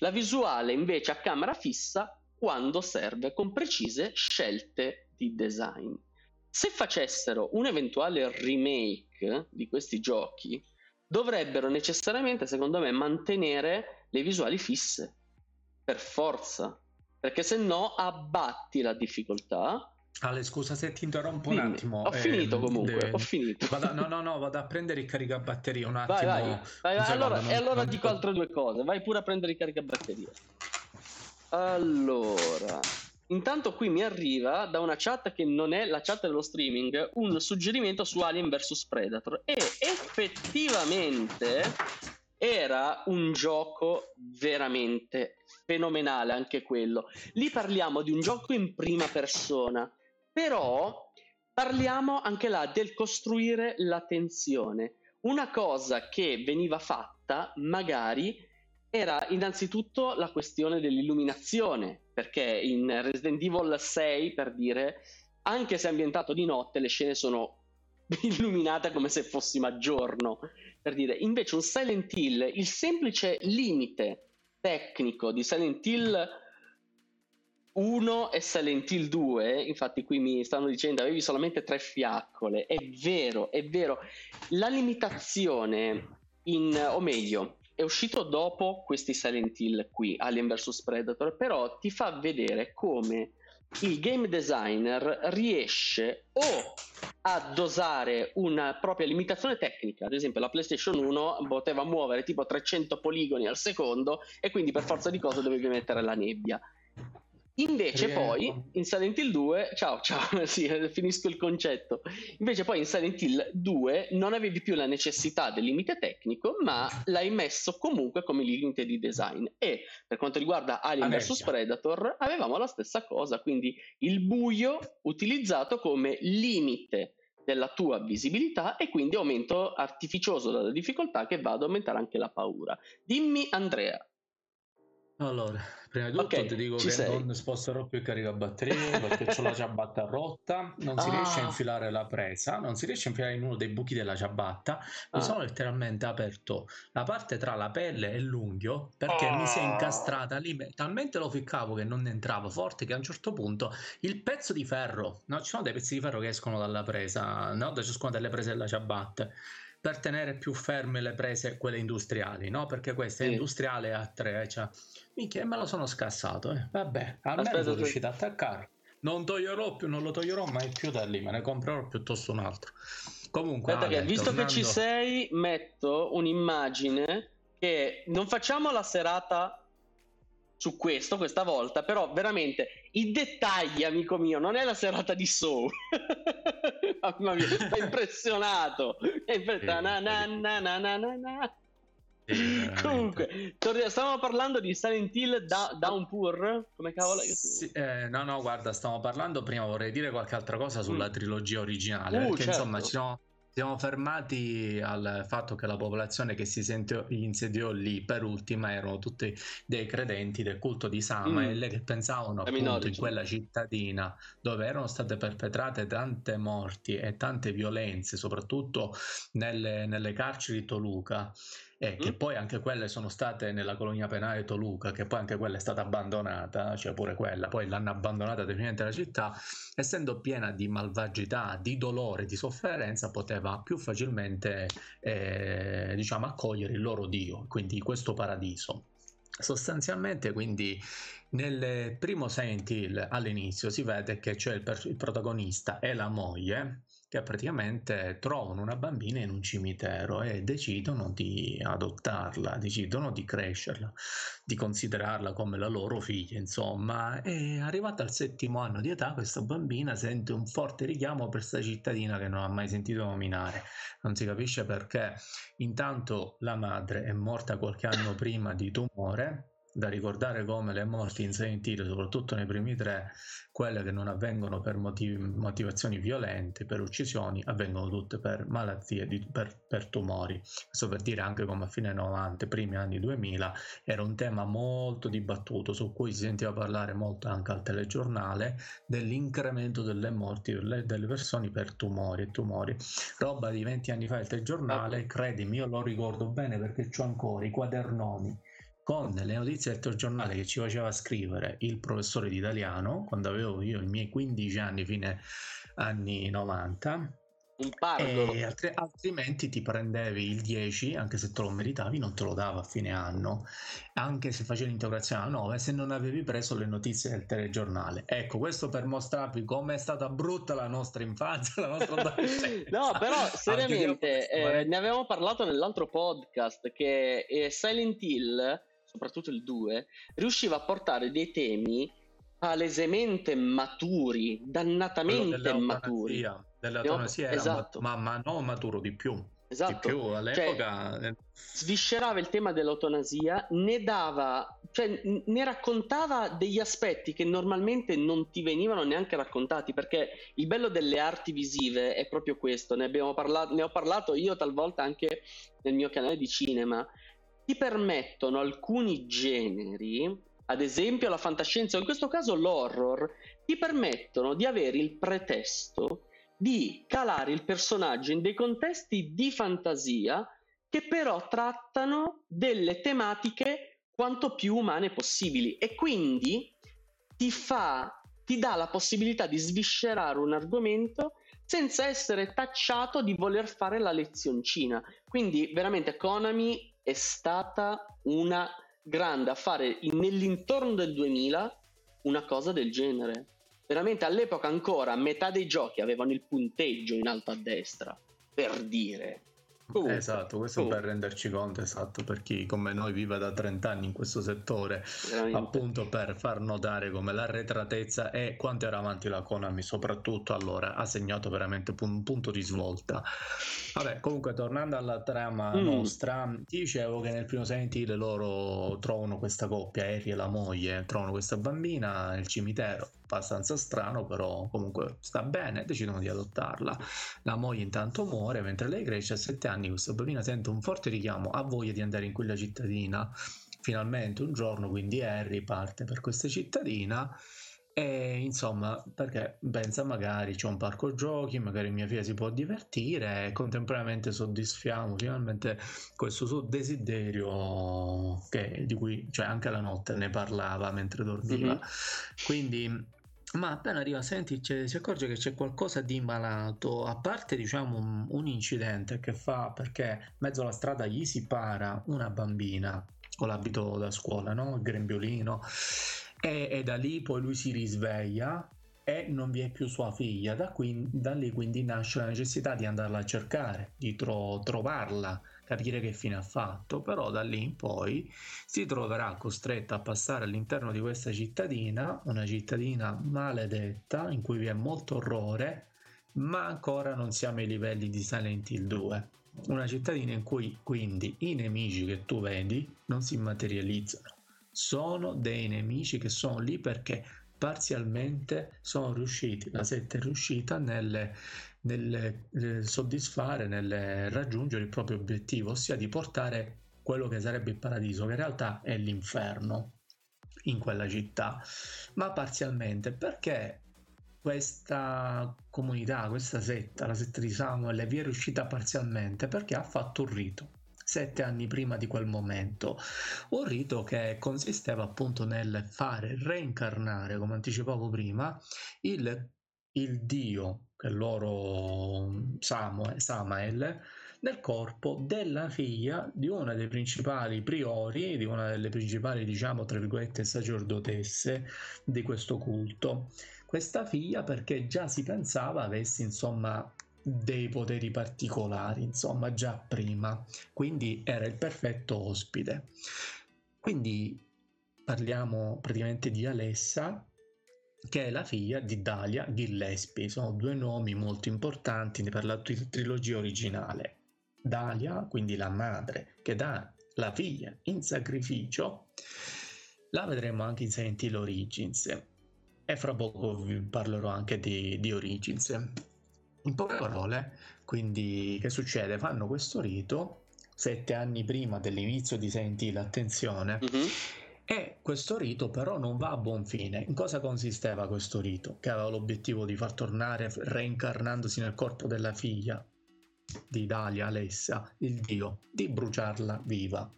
La visuale invece a camera fissa quando serve, con precise scelte di design. Se facessero un eventuale remake di questi giochi, dovrebbero necessariamente, secondo me, mantenere le visuali fisse per forza, perché se no abbatti la difficoltà. Ale, scusa se ti interrompo Dimmi. un attimo. Ho eh, finito comunque, de... ho finito. Vado, no, no, no, vado a prendere il caricabatterie un attimo. Vai, vai. vai un allora, secondo, e allora non dico altre due cose. Vai pure a prendere il caricabatterie. Allora, intanto qui mi arriva da una chat che non è la chat dello streaming un suggerimento su Alien vs Predator e effettivamente era un gioco veramente fenomenale anche quello. Lì parliamo di un gioco in prima persona, però parliamo anche là del costruire la tensione. Una cosa che veniva fatta magari era innanzitutto la questione dell'illuminazione, perché in Resident Evil 6, per dire, anche se ambientato di notte, le scene sono illuminate come se fossimo a giorno. Per dire, invece un Silent Hill, il semplice limite tecnico di Silent Hill 1 e Silent Hill 2, infatti qui mi stanno dicendo avevi solamente tre fiaccole, è vero, è vero, la limitazione in, o meglio, è uscito dopo questi Silent Hill qui, Alien vs Predator, però ti fa vedere come il game designer riesce o a dosare una propria limitazione tecnica, ad esempio la PlayStation 1 poteva muovere tipo 300 poligoni al secondo e quindi per forza di cose dovevi mettere la nebbia. Invece Rienco. poi in Silent Hill 2, ciao ciao, sì, finisco il concetto. Invece poi in Silent Hill 2 non avevi più la necessità del limite tecnico, ma l'hai messo comunque come limite di design. E per quanto riguarda Alien vs Predator, avevamo la stessa cosa, quindi il buio utilizzato come limite della tua visibilità e quindi aumento artificioso della difficoltà che va ad aumentare anche la paura. Dimmi Andrea. Allora, prima di tutto okay, ti dico che sei. non sposterò più il caricabatterie perché ho la ciabatta rotta, non si ah. riesce a infilare la presa, non si riesce a infilare in uno dei buchi della ciabatta. Mi ah. sono letteralmente aperto la parte tra la pelle e l'unghio perché ah. mi si è ah. incastrata lì. Talmente lo ficcavo che non entrava forte che a un certo punto il pezzo di ferro, no, ci sono dei pezzi di ferro che escono dalla presa, no, da ciascuna delle prese della ciabatta per tenere più ferme le prese, quelle industriali, no? Perché questa sì. è industriale a tre, cioè, minchia, me lo sono scassato, eh. vabbè, almeno Aspetta, sono riuscito a attaccare. Non toglierò più, non lo toglierò mai più da lì, me ne comprerò piuttosto un altro. Comunque, Ale, che, visto tornando... che ci sei, metto un'immagine che non facciamo la serata su questo questa volta, però veramente i dettagli, amico mio, non è la serata di Soul. Mamma mia, mi impressionato. È impressionato. Sì, Comunque, stavamo parlando di Silent Hill da, Downpour. Come cavolo? Sì, eh, no, no, guarda, stiamo parlando. Prima vorrei dire qualche altra cosa sulla mm. trilogia originale. Uh, perché certo. insomma ci sono siamo fermati al fatto che la popolazione che si sentio, insediò lì per ultima erano tutti dei credenti del culto di Samael mm. che pensavano appunto in quella cittadina dove erano state perpetrate tante morti e tante violenze, soprattutto nelle, nelle carceri di Toluca e che mm. poi anche quelle sono state nella colonia penale Toluca, che poi anche quella è stata abbandonata, cioè pure quella, poi l'hanno abbandonata definitivamente la città, essendo piena di malvagità, di dolore, di sofferenza, poteva più facilmente eh, diciamo accogliere il loro Dio, quindi questo paradiso. Sostanzialmente, quindi, nel primo Silent Hill all'inizio si vede che c'è il, per- il protagonista e la moglie che praticamente trovano una bambina in un cimitero e decidono di adottarla, decidono di crescerla, di considerarla come la loro figlia, insomma. E arrivata al settimo anno di età, questa bambina sente un forte richiamo per questa cittadina che non ha mai sentito nominare. Non si capisce perché. Intanto la madre è morta qualche anno prima di tumore da ricordare come le morti in Silent Hill, soprattutto nei primi tre, quelle che non avvengono per motiv- motivazioni violente, per uccisioni, avvengono tutte per malattie, di, per, per, tumori. Questo per dire anche come a fine 90, primi anni 2000, era un tema molto dibattuto su cui si sentiva parlare molto anche al telegiornale dell'incremento delle morti delle, delle persone per tumori e tumori. Roba di 20 anni fa il telegiornale, credimi, io lo ricordo bene perché ho ancora i quadernoni con le notizie del telegiornale che ci faceva scrivere il professore di italiano quando avevo io i miei 15 anni, fine anni 90. Un. E altri, altrimenti ti prendevi il 10, anche se te lo meritavi, non te lo dava a fine anno, anche se facevi l'integrazione a 9, se non avevi preso le notizie del telegiornale. Ecco, questo per mostrarvi come è stata brutta la nostra infanzia, la nostra No, però seriamente, eh, ne avevamo parlato nell'altro podcast che eh, Silent Hill soprattutto il 2, riusciva a portare dei temi palesemente maturi, dannatamente maturi. Dell'eutanasia era esatto. ma, ma non maturo di più. Esatto. Di più all'epoca. Cioè, sviscerava il tema dell'eutanasia, ne dava, cioè ne raccontava degli aspetti che normalmente non ti venivano neanche raccontati, perché il bello delle arti visive è proprio questo, ne, abbiamo parlato, ne ho parlato io talvolta anche nel mio canale di cinema ti permettono alcuni generi, ad esempio la fantascienza o in questo caso l'horror, ti permettono di avere il pretesto di calare il personaggio in dei contesti di fantasia che però trattano delle tematiche quanto più umane possibili e quindi ti fa ti dà la possibilità di sviscerare un argomento senza essere tacciato di voler fare la lezioncina. Quindi veramente Konami è stata una grande a fare nell'intorno del 2000 una cosa del genere. Veramente all'epoca ancora metà dei giochi avevano il punteggio in alto a destra, per dire. Comunque, esatto, questo comunque. per renderci conto, esatto, per chi come noi vive da 30 anni in questo settore, Veramente. appunto per far notare come l'arretratezza e quanto era avanti la Konami, soprattutto allora, ha segnato veramente un punto di svolta. Vabbè, comunque tornando alla trama mm. nostra, ti dicevo che nel primo Silent Hill loro trovano questa coppia, Harry e la moglie, trovano questa bambina nel cimitero, abbastanza strano, però comunque sta bene, decidono di adottarla. La moglie intanto muore, mentre lei cresce a 7 anni, questa bambina sente un forte richiamo, ha voglia di andare in quella cittadina. Finalmente un giorno quindi Harry parte per questa cittadina e insomma, perché pensa magari c'è un parco giochi, magari mia figlia si può divertire e contemporaneamente soddisfiamo finalmente questo suo desiderio che, di cui cioè, anche la notte ne parlava mentre dormiva. Mm-hmm. Quindi ma appena arriva senti si accorge che c'è qualcosa di malato a parte diciamo un, un, incidente che fa perché mezzo alla strada gli si para una bambina con l'abito da scuola no? il grembiolino e, e da lì poi lui si risveglia e non vi è più sua figlia. Da, qui, da lì quindi nasce la necessità di andarla a cercare, di tro- trovarla, capire che fine ha fatto. Però da lì in poi si troverà costretta a passare all'interno di questa cittadina, una cittadina maledetta in cui vi è molto orrore, ma ancora non siamo ai livelli di Silent Hill 2. Una cittadina in cui quindi i nemici che tu vedi non si materializzano sono dei nemici che sono lì perché parzialmente sono riusciti, la setta è riuscita nel, nel, nel soddisfare, nel raggiungere il proprio obiettivo, ossia di portare quello che sarebbe il paradiso, che in realtà è l'inferno in quella città, ma parzialmente perché questa comunità, questa setta, la setta di Samuel, vi è riuscita parzialmente perché ha fatto un rito sette anni prima di quel momento. Un rito che consisteva appunto nel fare reincarnare, come anticipavo prima, il, il dio, è loro Samuel, Samael, nel corpo della figlia di una dei principali priori, di una delle principali, diciamo, tra virgolette, sacerdotesse di questo culto. Questa figlia perché già si pensava avesse, insomma, dei poteri particolari, insomma, già prima, quindi era il perfetto ospite. Quindi parliamo praticamente di Alessa, che è la figlia di Dalia Gillespie, sono due nomi molto importanti per la trilogia originale. Dalia, quindi la madre che dà la figlia in sacrificio, la vedremo anche in Silent Hill Origins e fra poco vi parlerò anche di, di Origins. In poche parole, quindi che succede? Fanno questo rito sette anni prima dell'inizio di Senti l'attenzione. Mm-hmm. E questo rito però non va a buon fine. In cosa consisteva questo rito? Che aveva l'obiettivo di far tornare, reincarnandosi nel corpo della figlia di Dalia, Alessa, il dio, di bruciarla viva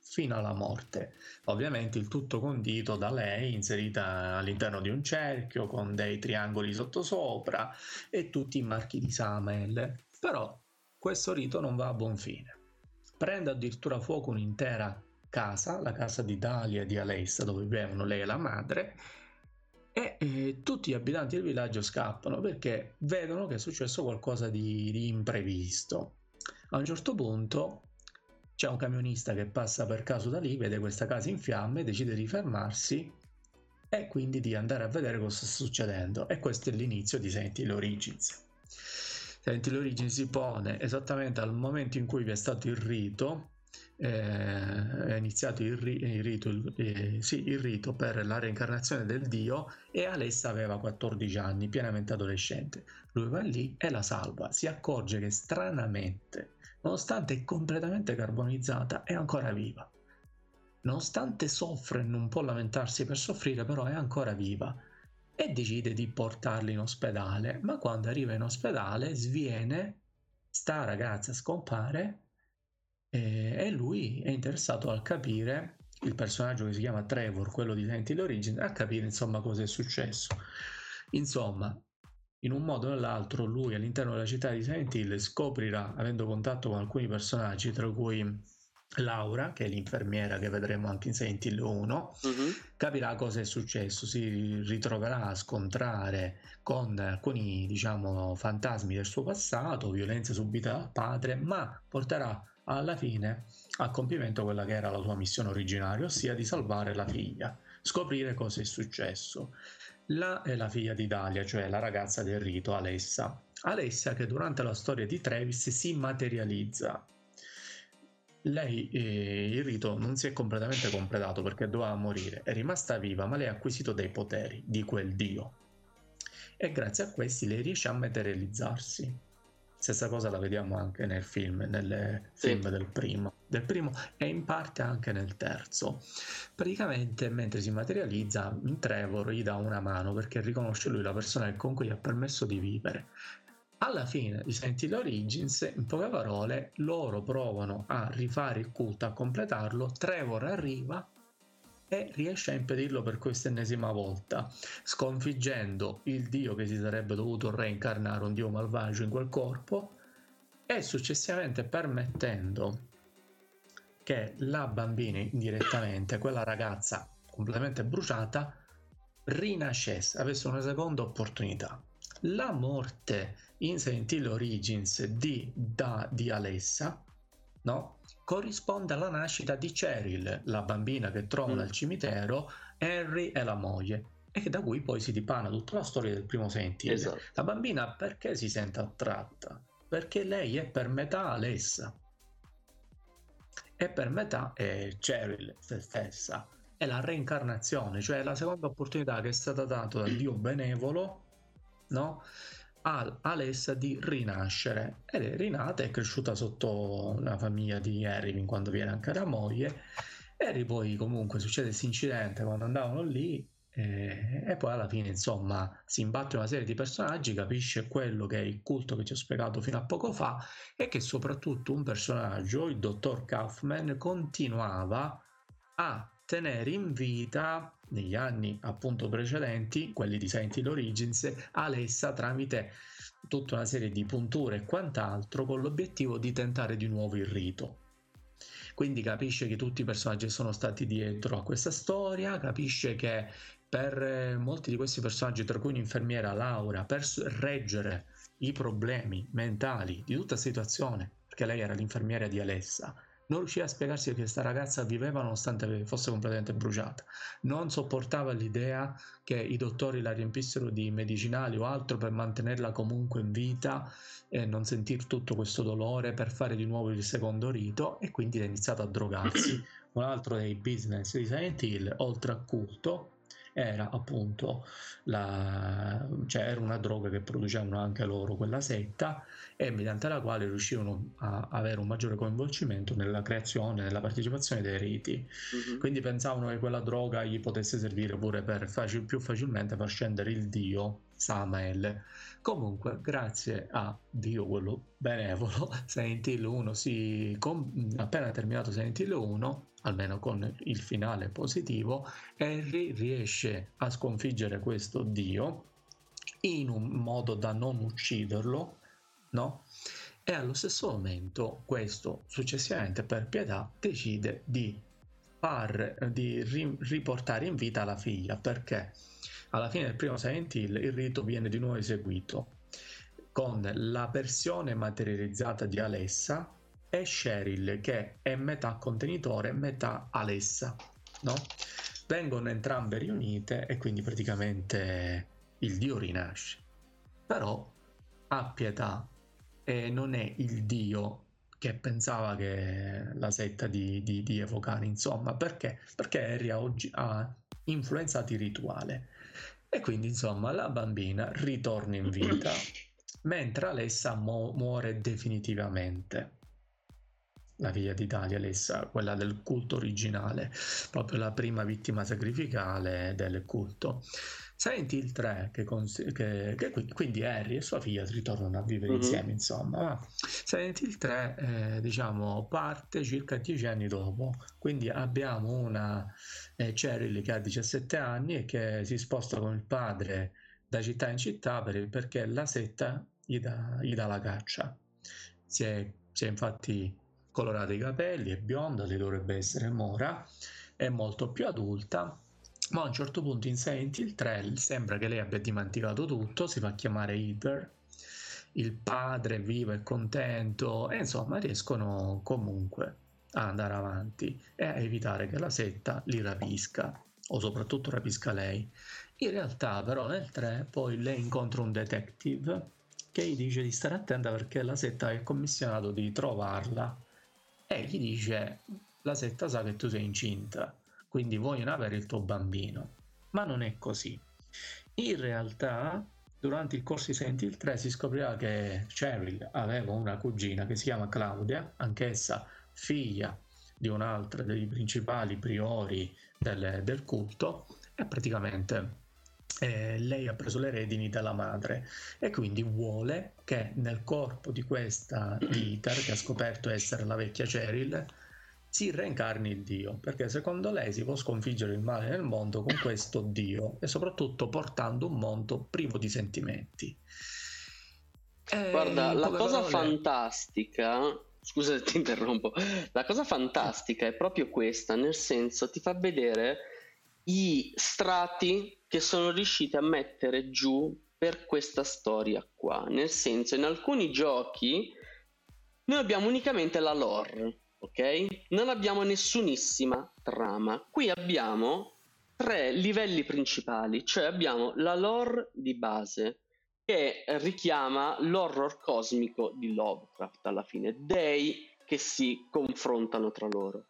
fino alla morte. Ovviamente il tutto condito da lei, inserita all'interno di un cerchio con dei triangoli sottosopra e tutti i marchi di Samael. Però questo rito non va a buon fine. Prende addirittura fuoco un'intera casa, la casa di Dalia e di Alessa, dove vivevano lei e la madre, e eh, tutti gli abitanti del villaggio scappano perché vedono che è successo qualcosa di, di imprevisto. A un certo punto c'è un camionista che passa per caso da lì, vede questa casa in fiamme, decide di fermarsi e quindi di andare a vedere cosa sta succedendo. E questo è l'inizio di Senti l'Origins. Senti l'Origins si pone esattamente al momento in cui vi è stato il rito, eh, è iniziato il, ri- il, rito, eh, sì, il rito per la reincarnazione del dio e Alessa aveva 14 anni, pienamente adolescente. Lui va lì e la salva, si accorge che stranamente nonostante completamente carbonizzata, è ancora viva. Nonostante soffre e non può lamentarsi per soffrire, però è ancora viva e decide di portarli in ospedale, ma quando arriva in ospedale sviene, sta ragazza scompare e, e lui è interessato a capire, il personaggio che si chiama Trevor, quello di Senti l'Origine, a capire insomma cosa è successo. Insomma, in un modo o nell'altro lui all'interno della città di Silent Hill scoprirà, avendo contatto con alcuni personaggi, tra cui Laura, che è l'infermiera che vedremo anche in Silent Hill 1, uh-huh. capirà cosa è successo, si ritroverà a scontrare con alcuni, diciamo, fantasmi del suo passato, violenza subita dal padre, ma porterà alla fine a compimento quella che era la sua missione originaria, ossia di salvare la figlia, scoprire cosa è successo. La è la figlia di Dalia, cioè la ragazza del rito, Alessa. Alessia che durante la storia di Travis si materializza lei eh, il rito non si è completamente completato perché doveva morire, è rimasta viva, ma lei ha acquisito dei poteri di quel dio. E grazie a questi lei riesce a materializzarsi. Stessa cosa la vediamo anche nel film, nel film sì. del primo, del primo e in parte anche nel terzo. Praticamente mentre si materializza, Trevor gli dà una mano perché riconosce lui la persona che con cui gli ha permesso di vivere alla fine di Senti Origins, in poche parole, loro provano a rifare il culto, a completarlo, Trevor arriva e riesce a impedirlo per quest'ennesima volta, sconfiggendo il dio che si sarebbe dovuto reincarnare, un dio malvagio in quel corpo, e successivamente permettendo che la bambina indirettamente, quella ragazza completamente bruciata, rinascesse, avesse una seconda opportunità. La morte in Silent Hill Origins di, da, di Alessa no? Corrisponde alla nascita di Cheryl, la bambina che trovano mm. al cimitero, Harry e la moglie e da cui poi si dipana tutta la storia del primo Silent Hill. Esatto. La bambina perché si sente attratta? Perché lei è per metà Alessa e per metà è Cheryl stessa. È la reincarnazione, cioè la seconda opportunità che è stata data dal Dio benevolo no? A Alessa di rinascere. Ed è rinata è cresciuta sotto la famiglia di Harry quando viene anche la moglie. Harry poi comunque succede questo incidente quando andavano lì e, e, poi alla fine insomma si imbatte una serie di personaggi capisce quello che è il culto che ti ho spiegato fino a poco fa e che soprattutto un personaggio il dottor Kaufman continuava a tenere in vita negli anni appunto precedenti, quelli di Silent Hill Origins, Alessa tramite tutta una serie di punture e quant'altro con l'obiettivo di tentare di nuovo il rito. Quindi capisce che tutti i personaggi sono stati dietro a questa storia, capisce che per molti di questi personaggi, tra cui un'infermiera Laura, per reggere i problemi mentali di tutta la situazione, perché lei era l'infermiera di Alessa, non riusciva a spiegarsi che questa ragazza viveva nonostante fosse completamente bruciata. Non sopportava l'idea che i dottori la riempissero di medicinali o altro per mantenerla comunque in vita e non sentire tutto questo dolore per fare di nuovo il secondo rito e quindi ha iniziato a drogarsi. Un altro dei business di Silent Hill, oltre a culto, era appunto la, cioè era una droga che producevano anche loro, quella setta, e mediante la quale riuscivano a avere un maggiore coinvolgimento nella creazione, nella partecipazione dei riti. Uh-huh. Quindi pensavano che quella droga gli potesse servire pure per facil- più facilmente far scendere il dio Samael. Comunque, grazie a Dio, quello benevolo, Silent Hill 1 si, com- appena terminato Silent Hill 1 almeno con il finale positivo, Harry riesce a sconfiggere questo dio in un modo da non ucciderlo, no? E allo stesso momento questo successivamente per pietà decide di far di ri- riportare in vita la figlia perché alla fine del primo Silent Hill il rito viene di nuovo eseguito con la versione materializzata di Alessa e Cheryl che è metà contenitore metà Alessa no? vengono entrambe riunite e quindi praticamente il dio rinasce però ha pietà e non è il dio che pensava che la setta di, di, di evocare insomma perché? perché Harry oggi ha influenzato il rituale e quindi insomma la bambina ritorna in vita mentre Alessa mu- muore definitivamente la figlia d'Italia, Alessa, quella del culto originale, proprio la prima vittima sacrificale del culto. Silent Hill 3, che, cons- che, che, quindi Harry e sua figlia ritornano a vivere uh-huh. insieme, insomma. Silent Hill 3, eh, diciamo, parte circa dieci anni dopo, quindi abbiamo una eh, Cheryl che ha 17 anni e che si sposta con il padre da città in città per, perché la setta gli dà, gli dà la caccia. Si è, si è infatti colorata i capelli, è bionda, lei dovrebbe essere mora, è molto più adulta, ma a un certo punto in Silent Hill 3 sembra che lei abbia dimenticato tutto, si fa chiamare Heather, il padre vivo e contento e insomma riescono comunque a andare avanti e a evitare che la setta li rapisca o soprattutto rapisca lei. In realtà però nel 3 poi lei incontra un detective che gli dice di stare attenta perché la setta è commissionato di trovarla e gli dice la setta sa che tu sei incinta quindi vogliono avere il tuo bambino. Ma non è così. In realtà durante il corso di Silent Hill 3 si scoprirà che Cheryl aveva una cugina che si chiama Claudia anch'essa figlia di un'altra dei principali priori del, del culto e praticamente eh, lei ha preso le redini dalla madre e quindi vuole che nel corpo di questa Dieter che ha scoperto essere la vecchia Cheryl si reincarni il Dio perché secondo lei si può sconfiggere il male nel mondo con questo Dio e soprattutto portando un mondo privo di sentimenti. E Guarda, la cosa parole... fantastica scusa se ti interrompo la cosa fantastica è proprio questa nel senso ti fa vedere i strati che sono riusciti a mettere giù per questa storia qua. Nel senso, in alcuni giochi noi abbiamo unicamente la lore, ok? Non abbiamo nessunissima trama. Qui abbiamo tre livelli principali, cioè abbiamo la lore di base che richiama l'horror cosmico di Lovecraft alla fine, dei che si confrontano tra loro.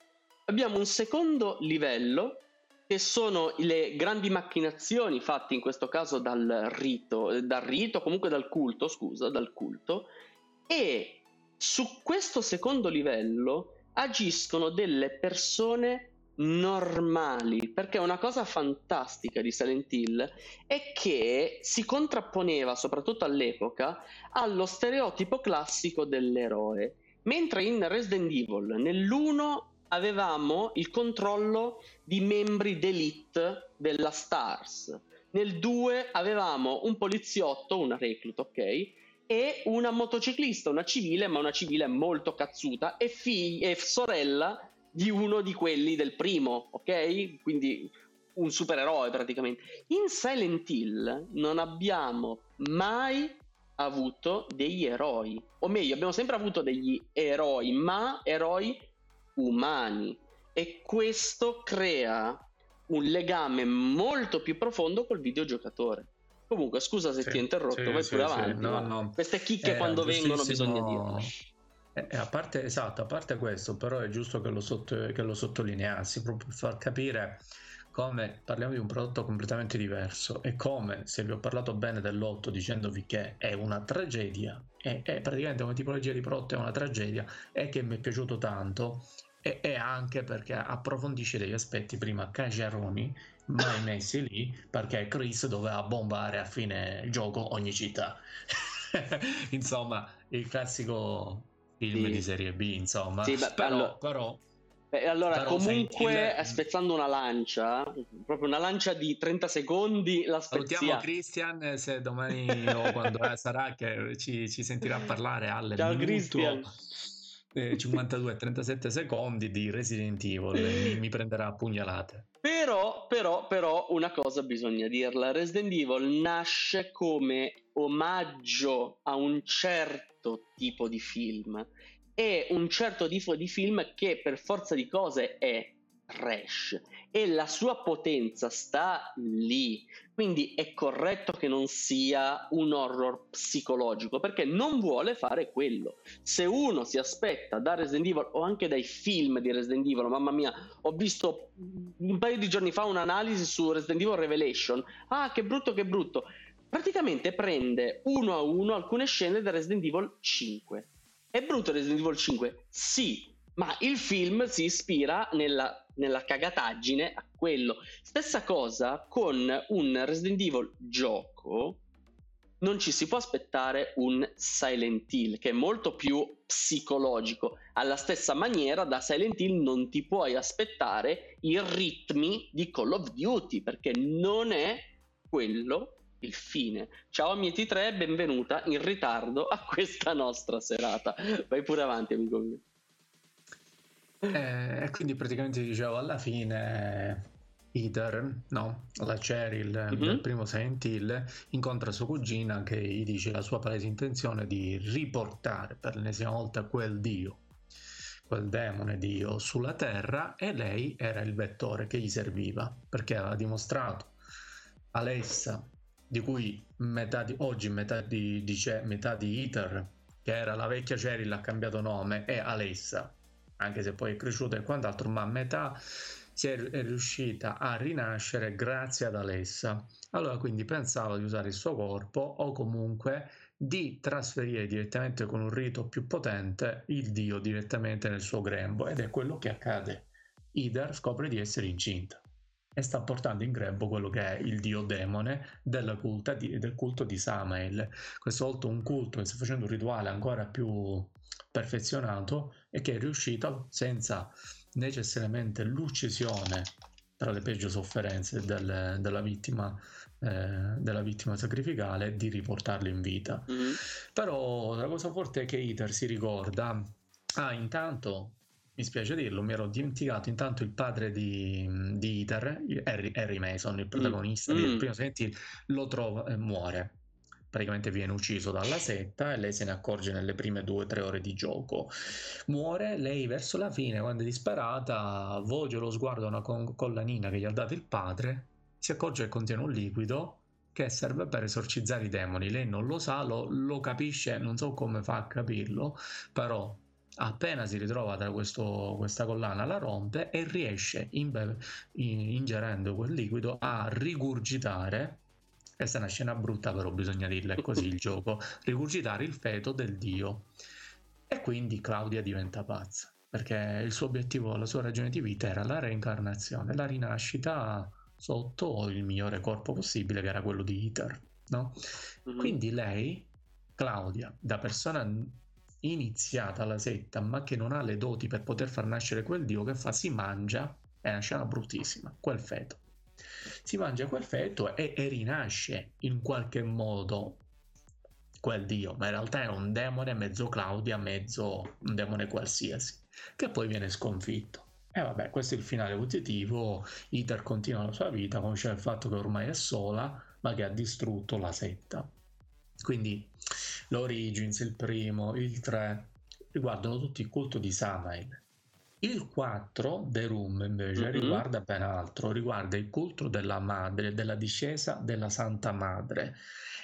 Abbiamo un secondo livello che sono le grandi macchinazioni fatte in questo caso dal rito, dal rito, comunque dal culto, scusa, dal culto, e su questo secondo livello agiscono delle persone normali, perché una cosa fantastica di Silent Hill è che si contrapponeva, soprattutto all'epoca, allo stereotipo classico dell'eroe, mentre in Resident Evil nell'1 avevamo il controllo di membri d'elite della Stars. Nel 2 avevamo un poliziotto, una recluta, ok? E una motociclista, una civile, ma una civile molto cazzuta, e, figlia, e sorella di uno di quelli del primo, ok? Quindi un supereroe praticamente. In Silent Hill non abbiamo mai avuto degli eroi, o meglio, abbiamo sempre avuto degli eroi, ma eroi umani e questo crea un legame molto più profondo col videogiocatore. Comunque, scusa se sì, ti ho interrotto, sì, vai sì, pure avanti. No, no. Queste chicche eh, quando vengono bisogna dirle. Eh, a parte, esatto, a parte questo, però è giusto che lo, sotto, che lo sottolineassi proprio per far capire come parliamo di un prodotto completamente diverso e come se vi ho parlato bene dell'8 dicendovi che è una tragedia, è, è praticamente una tipologia di prodotto, è una tragedia e che mi è piaciuto tanto e, e anche perché approfondisce degli aspetti prima caciaroni mai messi lì perché Chris doveva bombare a fine gioco ogni città. insomma, il classico film sì. di serie B, insomma. Sì, beh, però, allora... però Beh, allora, Però comunque, il... spezzando una lancia, proprio una lancia di 30 secondi, la spezziamo. Salutiamo Christian, se domani o quando sarà che ci, ci, sentirà parlare alle Ciao minuto, Christian. Eh, 52-37 secondi di Resident Evil mi, mi prenderà a pugnalate. Però, però, però, una cosa bisogna dirla: Resident Evil nasce come omaggio a un certo tipo di film. È un certo tipo di film che per forza di cose è trash e la sua potenza sta lì. Quindi è corretto che non sia un horror psicologico perché non vuole fare quello. Se uno si aspetta da Resident Evil o anche dai film di Resident Evil, mamma mia, ho visto un paio di giorni fa un'analisi su Resident Evil Revelation. Ah, che brutto, che brutto. Praticamente prende uno a uno alcune scene da Resident Evil 5 è brutto Resident Evil 5? Sì, ma il film si ispira nella, nella cagataggine a quello. Stessa cosa con un Resident Evil gioco. Non ci si può aspettare un Silent Hill che è molto più psicologico. Alla stessa maniera, da Silent Hill non ti puoi aspettare i ritmi di Call of Duty perché non è quello il fine. Ciao amici 3 benvenuta in ritardo a questa nostra serata. Vai pure avanti, amico mio. Eh, e quindi praticamente dicevo alla fine Ether, no, la Cheryl mm-hmm. del primo Silent Hill incontra sua cugina che gli dice la sua palese intenzione di riportare per l'ennesima volta quel dio, quel demone dio sulla terra e lei era il vettore che gli serviva perché aveva dimostrato Alessa di cui metà di, oggi metà di, di, metà di Ether che era la vecchia Cheryl ha cambiato nome è Alessa anche se poi è cresciuta e quant'altro ma metà si è, riuscita a rinascere grazie ad Alessa. Allora quindi pensava di usare il suo corpo o comunque di trasferire direttamente con un rito più potente il dio direttamente nel suo grembo ed è quello che accade. Idar scopre di essere incinta e sta portando in grembo quello che è il dio demone di, del culto di Samael. Questo volta un culto che sta facendo un rituale ancora più perfezionato e che è riuscito senza necessariamente l'uccisione tra le peggio sofferenze del, della, vittima, eh, della vittima sacrificale di riportarlo in vita. Mm-hmm. Però la cosa forte è che Iter si ricorda, ah intanto mi spiace dirlo, mi ero dimenticato intanto il padre di, di Iter, Harry, Harry Mason, il protagonista mm. del primo senti, lo trova e muore praticamente viene ucciso dalla setta e lei se ne accorge nelle prime due o tre ore di gioco. Muore, lei verso la fine, quando è disperata, volge lo sguardo a una collanina che gli ha dato il padre, si accorge che contiene un liquido che serve per esorcizzare i demoni. Lei non lo sa, lo, lo capisce, non so come fa a capirlo, però appena si ritrova tra questo, questa collana la rompe e riesce, in, ingerendo quel liquido, a rigurgitare questa è una scena brutta, però bisogna dirla, è così il gioco. Rigurgitare il feto del dio. E quindi Claudia diventa pazza, perché il suo obiettivo, la sua ragione di vita era la reincarnazione, la rinascita sotto il migliore corpo possibile, che era quello di Iter. No? Mm-hmm. Quindi lei, Claudia, da persona iniziata alla setta, ma che non ha le doti per poter far nascere quel dio, che fa? Si mangia, è una scena bruttissima, quel feto si mangia quel feto e, e rinasce in qualche modo quel dio, ma in realtà è un demone mezzo Claudia, mezzo un demone qualsiasi, che poi viene sconfitto. E vabbè, questo è il finale positivo. Iter continua la sua vita, conosce il fatto che ormai è sola, ma che ha distrutto la setta. Quindi l'Origins, il primo, il 3, riguardano tutti il culto di Samael. Il 4, The Room, invece, mm-hmm. riguarda ben altro, riguarda il culto della madre, della discesa della Santa Madre.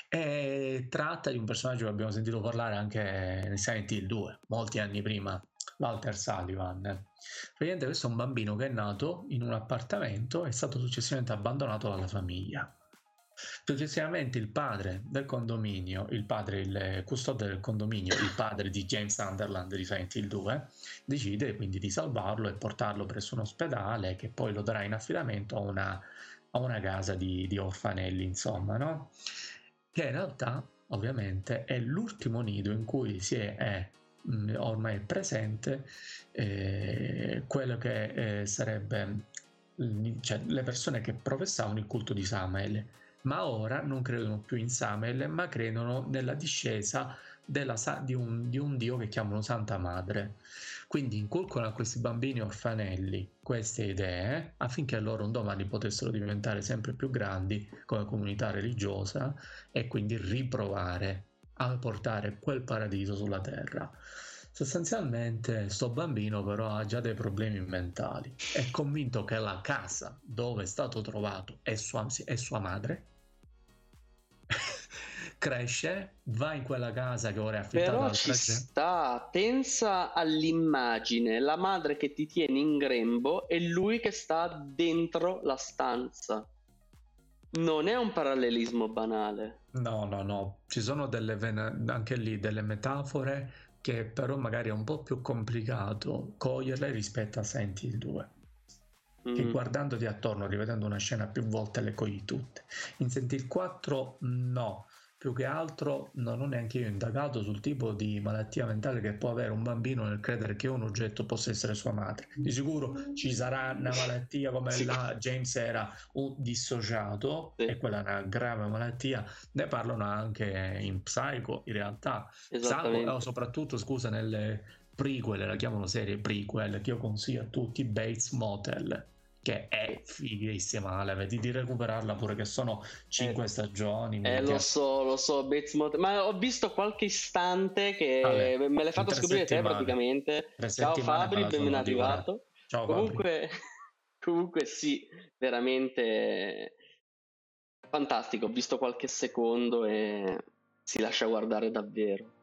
E tratta di un personaggio che abbiamo sentito parlare anche nel Silent Hill 2, molti anni prima, Walter Sullivan. Praticamente questo è un bambino che è nato in un appartamento e è stato successivamente abbandonato dalla famiglia. Successivamente il padre del condominio, il padre, il custode del condominio, il padre di James Sunderland di Silent Hill 2, decide quindi di salvarlo e portarlo presso un ospedale che poi lo darà in affidamento a una, a una casa di, di orfanelli, insomma, no? Che in realtà, ovviamente, è l'ultimo nido in cui si è, è mm, ormai presente eh, quello che eh, sarebbe cioè, le persone che professavano il culto di Samael ma ora non credono più in Samael, ma credono nella discesa della, di, un, di, un, dio che chiamano Santa Madre. Quindi inculcano a questi bambini orfanelli queste idee affinché loro un domani potessero diventare sempre più grandi come comunità religiosa e quindi riprovare a portare quel paradiso sulla terra. Sostanzialmente sto bambino però ha già dei problemi mentali, è convinto che la casa dove è stato trovato è sua, è sua madre cresce, va in quella casa che ora è affittata Però ci sta, pensa all'immagine, la madre che ti tiene in grembo e lui che sta dentro la stanza. Non è un parallelismo banale. No, no, no, ci sono delle anche lì delle metafore che però magari è un po' più complicato coglierle rispetto a Senti il 2 mm. che guardandoti attorno, rivedendo una scena più volte le cogli tutte. In Senti il 4 no, più che altro non ho neanche io indagato sul tipo di malattia mentale che può avere un bambino nel credere che un oggetto possa essere sua madre. Di sicuro ci sarà una malattia come sì. la James era un dissociato sì. e quella è una grave malattia. Ne parlano anche in Psycho in realtà. Salvo, soprattutto scusa nelle prequel, la chiamano serie prequel, che io consiglio a tutti, Bates Motel che è fighissima Ale, vedi di recuperarla pure che sono 5 eh, stagioni eh lo so lo so Motel ma ho visto qualche istante che Ale, me l'hai fatto scoprire te praticamente. Ciao Fabri ben arrivato. Ciao comunque, comunque sì veramente fantastico ho visto qualche secondo e si lascia guardare davvero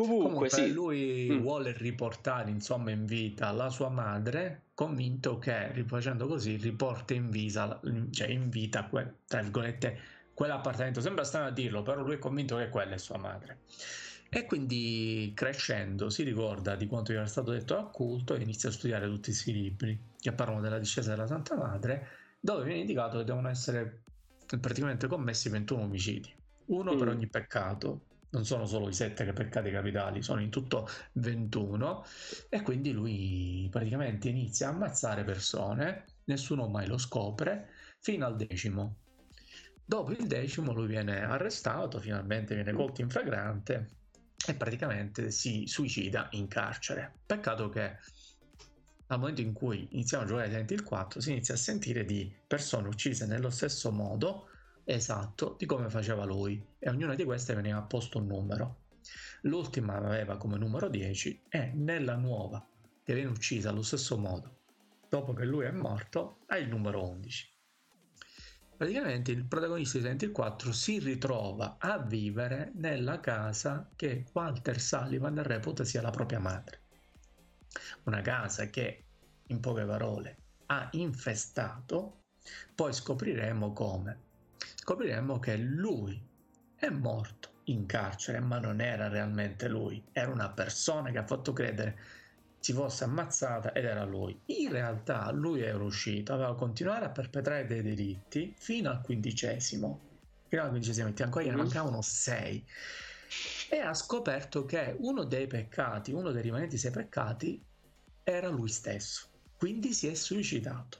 Comunque, Comunque sì. lui mm. vuole riportare insomma in vita la sua madre, convinto che rifacendo così riporta in, visa, cioè in vita, tra virgolette, quell'appartamento. Sembra strano a dirlo, però lui è convinto che quella è sua madre. E quindi crescendo si ricorda di quanto gli era stato detto al culto e inizia a studiare tutti questi libri che parlano della discesa della Santa Madre, dove viene indicato che devono essere praticamente commessi 21 omicidi, uno mm. per ogni peccato, non sono solo i sette peccati capitali, sono in tutto 21 e quindi lui praticamente inizia a ammazzare persone, nessuno mai lo scopre, fino al decimo. Dopo il decimo lui viene arrestato, finalmente viene colto in flagrante e praticamente si suicida in carcere. Peccato che al momento in cui iniziamo a giocare Silent il 4 si inizia a sentire di persone uccise nello stesso modo esatto di come faceva lui e ognuna di queste veniva posto un numero. L'ultima aveva come numero 10 e nella nuova, che viene uccisa allo stesso modo, dopo che lui è morto, ha il numero 11. Praticamente il protagonista di Silent Hill 4 si ritrova a vivere nella casa che Walter Sullivan reputa sia la propria madre. Una casa che, in poche parole, ha infestato, poi scopriremo come scopriremmo che lui è morto in carcere, ma non era realmente lui, era una persona che ha fatto credere si fosse ammazzata ed era lui. In realtà lui era uscito, aveva continuato a perpetrare dei delitti fino al quindicesimo. Fino al quindicesimo, ancora gliene mm-hmm. mancavano sei. E ha scoperto che uno dei peccati, uno dei rimanenti sei peccati, era lui stesso. Quindi si è suicidato,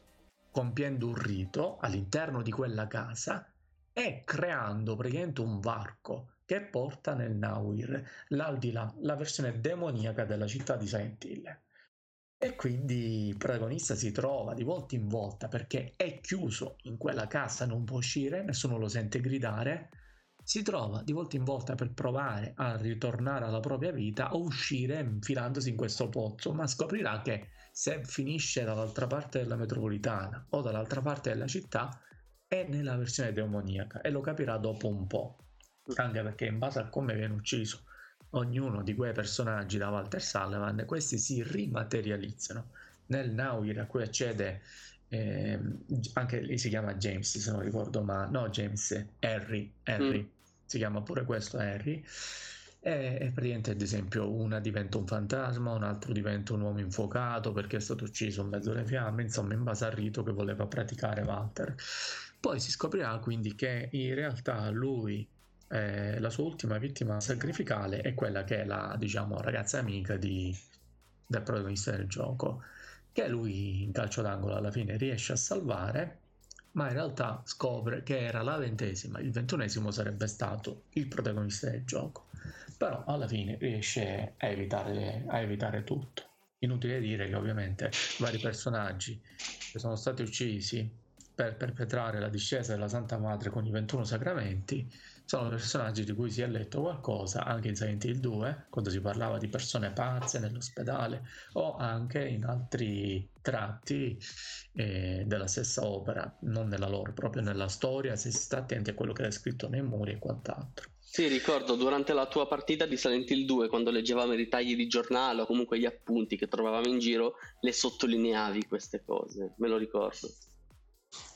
compiendo un rito all'interno di quella casa e creando praticamente un varco che porta nel Nauir, l'aldilà, la versione demoniaca della città di Silent Hill. E quindi il protagonista si trova di volta in volta perché è chiuso in quella casa, non può uscire, nessuno lo sente gridare. Si trova di volta in volta per provare a ritornare alla propria vita o uscire infilandosi in questo pozzo, ma scoprirà che se finisce dall'altra parte della metropolitana o dall'altra parte della città, è nella versione demoniaca e lo capirà dopo un po', anche perché in base a come viene ucciso ognuno di quei personaggi da Walter Sullivan, questi si rimaterializzano. Nel Nauir a cui accede eh, anche lì si chiama James se non ricordo ma no James Harry Harry mm. si chiama pure questo Harry e, e, praticamente ad esempio una diventa un fantasma un altro diventa un uomo infuocato perché è stato ucciso in mezzo alle fiamme insomma in base al rito che voleva praticare Walter poi si scoprirà quindi che in realtà lui, eh, la sua ultima vittima sacrificale, è quella che è la diciamo, ragazza amica di, del protagonista del gioco, che lui in calcio d'angolo alla fine riesce a salvare, ma in realtà scopre che era la ventesima, il ventunesimo sarebbe stato il protagonista del gioco, però alla fine riesce a evitare, a evitare tutto. Inutile dire che ovviamente vari personaggi che sono stati uccisi per perpetrare la discesa della Santa Madre con i 21 sacramenti sono personaggi di cui si è letto qualcosa anche in Silent Hill 2 quando si parlava di persone pazze nell'ospedale o anche in altri tratti eh, della stessa opera non nella loro, proprio nella storia se si sta attenti a quello che è scritto nei muri e quant'altro sì, ricordo durante la tua partita di Silent Hill 2, quando leggevamo i ritagli di giornale o comunque gli appunti che trovavamo in giro, le sottolineavi queste cose, me lo ricordo.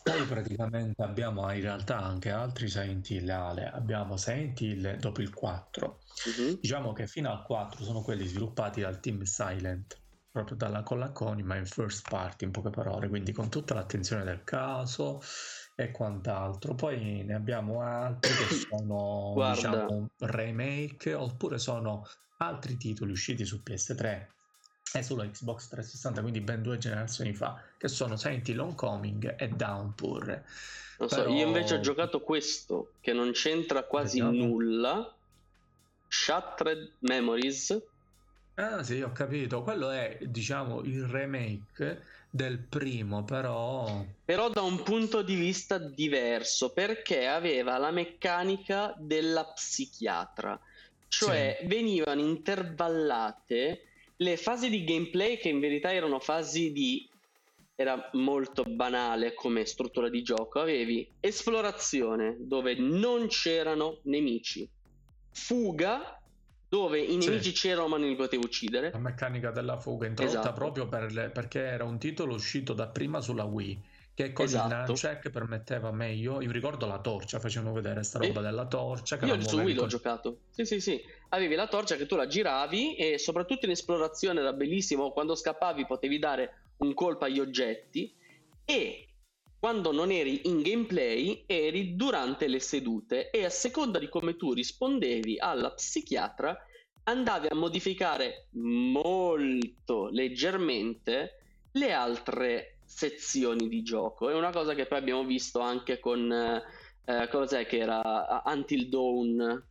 Poi praticamente abbiamo in realtà anche altri Silent Hill, Ale. abbiamo Silent Hill dopo il 4. Uh-huh. Mhm. Diciamo che fino al 4 sono quelli sviluppati dal team Silent, proprio dalla, con ma in first party in poche parole, quindi con tutta l'attenzione del caso e quant'altro. Poi ne abbiamo altri che sono diciamo remake oppure sono altri titoli usciti su PS3 è sulla Xbox 360, quindi ben due generazioni fa, che sono Silent Hill Homecoming e Downpour. Non so, Però... io invece ho giocato questo, che non c'entra quasi esatto. nulla, Shattered Memories, Ah sì, ho capito. Quello è, diciamo, il remake del primo, però... Però da un punto di vista diverso, perché aveva la meccanica della psichiatra. Cioè sì. venivano intervallate le fasi di gameplay che in verità erano fasi di era molto banale come struttura di gioco. Avevi esplorazione dove non c'erano nemici, fuga dove i nemici sì. c'erano ma non li potevi uccidere. La meccanica della fuga introdotta esatto. proprio per le, perché era un titolo uscito da prima sulla Wii che con esatto. check permetteva meglio. Io ricordo la torcia, facevano vedere sta roba sì. della torcia. Io su Wii l'ho giocato. Sì, sì, sì. Avevi la torcia che tu la giravi e soprattutto in esplorazione era bellissimo. Quando scappavi potevi dare un colpo agli oggetti e quando non eri in gameplay eri durante le sedute e a seconda di come tu rispondevi alla psichiatra andavi a modificare molto leggermente le altre sezioni di gioco. È una cosa che poi abbiamo visto anche con eh, cos'è che era Until Dawn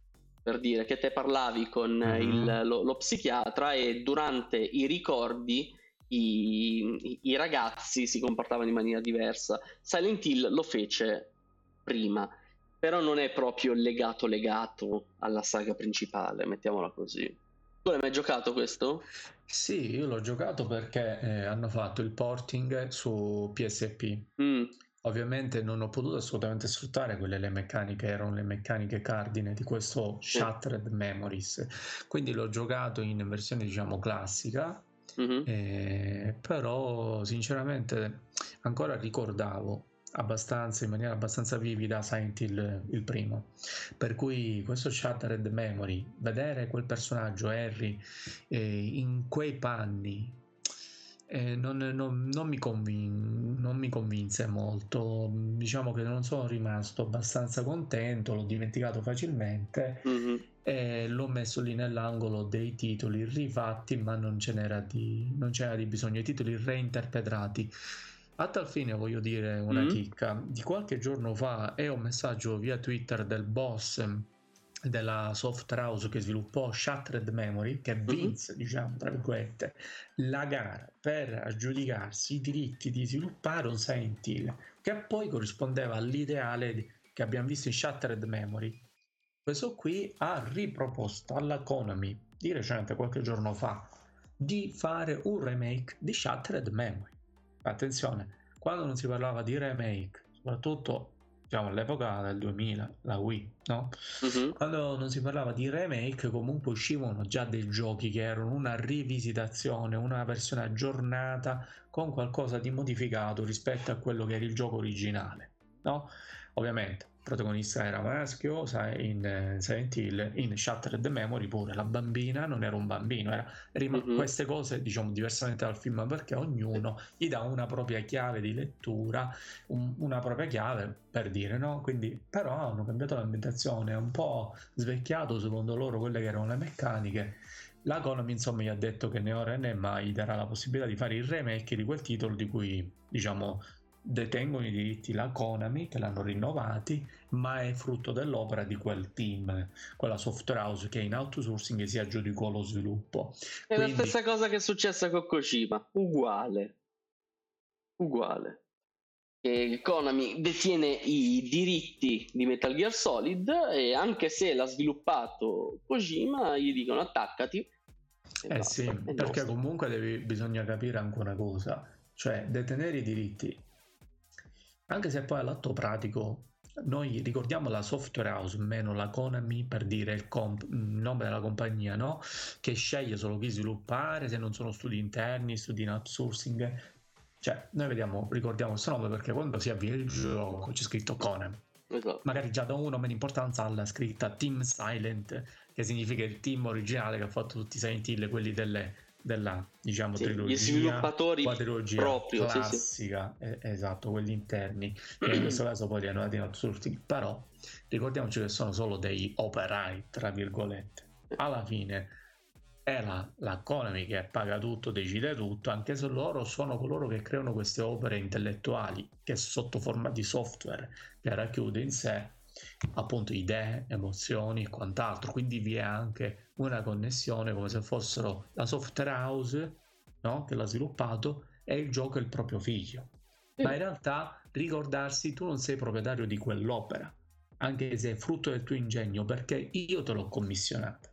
per dire che te parlavi con mm-hmm. il, lo, lo, psichiatra e durante i ricordi i, i, ragazzi si comportavano in maniera diversa. Silent Hill lo fece prima, però non è proprio legato legato alla saga principale, mettiamola così. Tu l'hai mai giocato questo? Sì, io l'ho giocato perché eh, hanno fatto il porting su PSP. Mm. Ovviamente non ho potuto assolutamente sfruttare quelle le meccaniche, erano le meccaniche cardine di questo Shattered Memories. Quindi l'ho giocato in versione diciamo classica Mm-hmm. Eh, però sinceramente ancora ricordavo abbastanza in maniera abbastanza vivida Silent Hill il primo per cui questo Shattered Memory vedere quel personaggio Harry eh, in quei panni eh, non, non, non, mi convin- non, mi convinse molto. Diciamo che non sono rimasto abbastanza contento, l'ho dimenticato facilmente mm-hmm. e l'ho messo lì nell'angolo dei titoli rifatti, ma non, ce n'era di, non c'era di bisogno, i titoli reinterpretati. A tal fine voglio dire una mm-hmm. chicca. Di qualche giorno fa è un messaggio via Twitter del boss della software house che sviluppò Shattered Memory che mhm. vinse mm-hmm. diciamo tra virgolette la gara per aggiudicarsi i diritti di sviluppare un Silent Hill che poi corrispondeva all'ideale che abbiamo visto in Shattered Memory questo qui ha riproposto alla Konami di recente qualche giorno fa di fare un remake di Shattered Memory attenzione quando non si parlava di remake soprattutto diciamo all'epoca del 2000, la Wii, no? Uh-huh. Quando non si parlava di remake, comunque uscivano già dei giochi che erano una rivisitazione, una versione aggiornata con qualcosa di modificato rispetto a quello che era il gioco originale, no? Ovviamente protagonista era maschio, sai, in uh, Silent Hill, in Shattered Memory pure la bambina non era un bambino, era rim- mm-hmm. queste cose diciamo diversamente dal film perché ognuno gli dà una propria chiave di lettura, un, una propria chiave per dire, no? Quindi però hanno cambiato l'ambientazione, un po' svecchiato secondo loro quelle che erano le meccaniche. La Konami insomma gli ha detto che né ora né mai darà la possibilità di fare il remake di quel titolo di cui diciamo detengono i diritti la Konami che l'hanno rinnovati ma è frutto dell'opera di quel team quella software house che in outsourcing si aggiudicò lo sviluppo. È Quindi... la stessa cosa che è successa con Kojima. Uguale. Uguale. E Konami detiene i diritti di Metal Gear Solid e anche se l'ha sviluppato Kojima gli dicono attaccati eh basta, sì perché nostro. comunque devi, bisogna capire anche una cosa. Cioè detenere i diritti anche se poi all'atto pratico noi ricordiamo la software house, meno la Konami per dire il, comp- il, nome della compagnia, no? Che sceglie solo chi sviluppare, se non sono studi interni, studi in outsourcing. Cioè, noi vediamo, ricordiamo questo nome perché quando si avvia il gioco c'è scritto Konami. Esatto. Magari già da uno meno importanza alla scritta Team Silent, che significa il team originale che ha fatto tutti i Silent Hill, quelli delle della diciamo sì, trilogia, gli sviluppatori proprio classica, sì, sì. Eh, esatto, quelli interni, che in questo caso poi li hanno dati in outsourcing, però ricordiamoci che sono solo dei operai, tra virgolette. Alla fine è la, la Konami che paga tutto, decide tutto, anche se loro sono coloro che creano queste opere intellettuali, che sotto forma di software che racchiude in sé appunto idee, emozioni e quant'altro. Quindi vi è anche una connessione come se fossero la software house no? che l'ha sviluppato e il gioco è il proprio figlio. Ma in realtà ricordarsi tu non sei proprietario di quell'opera, anche se è frutto del tuo ingegno, perché io te l'ho commissionata.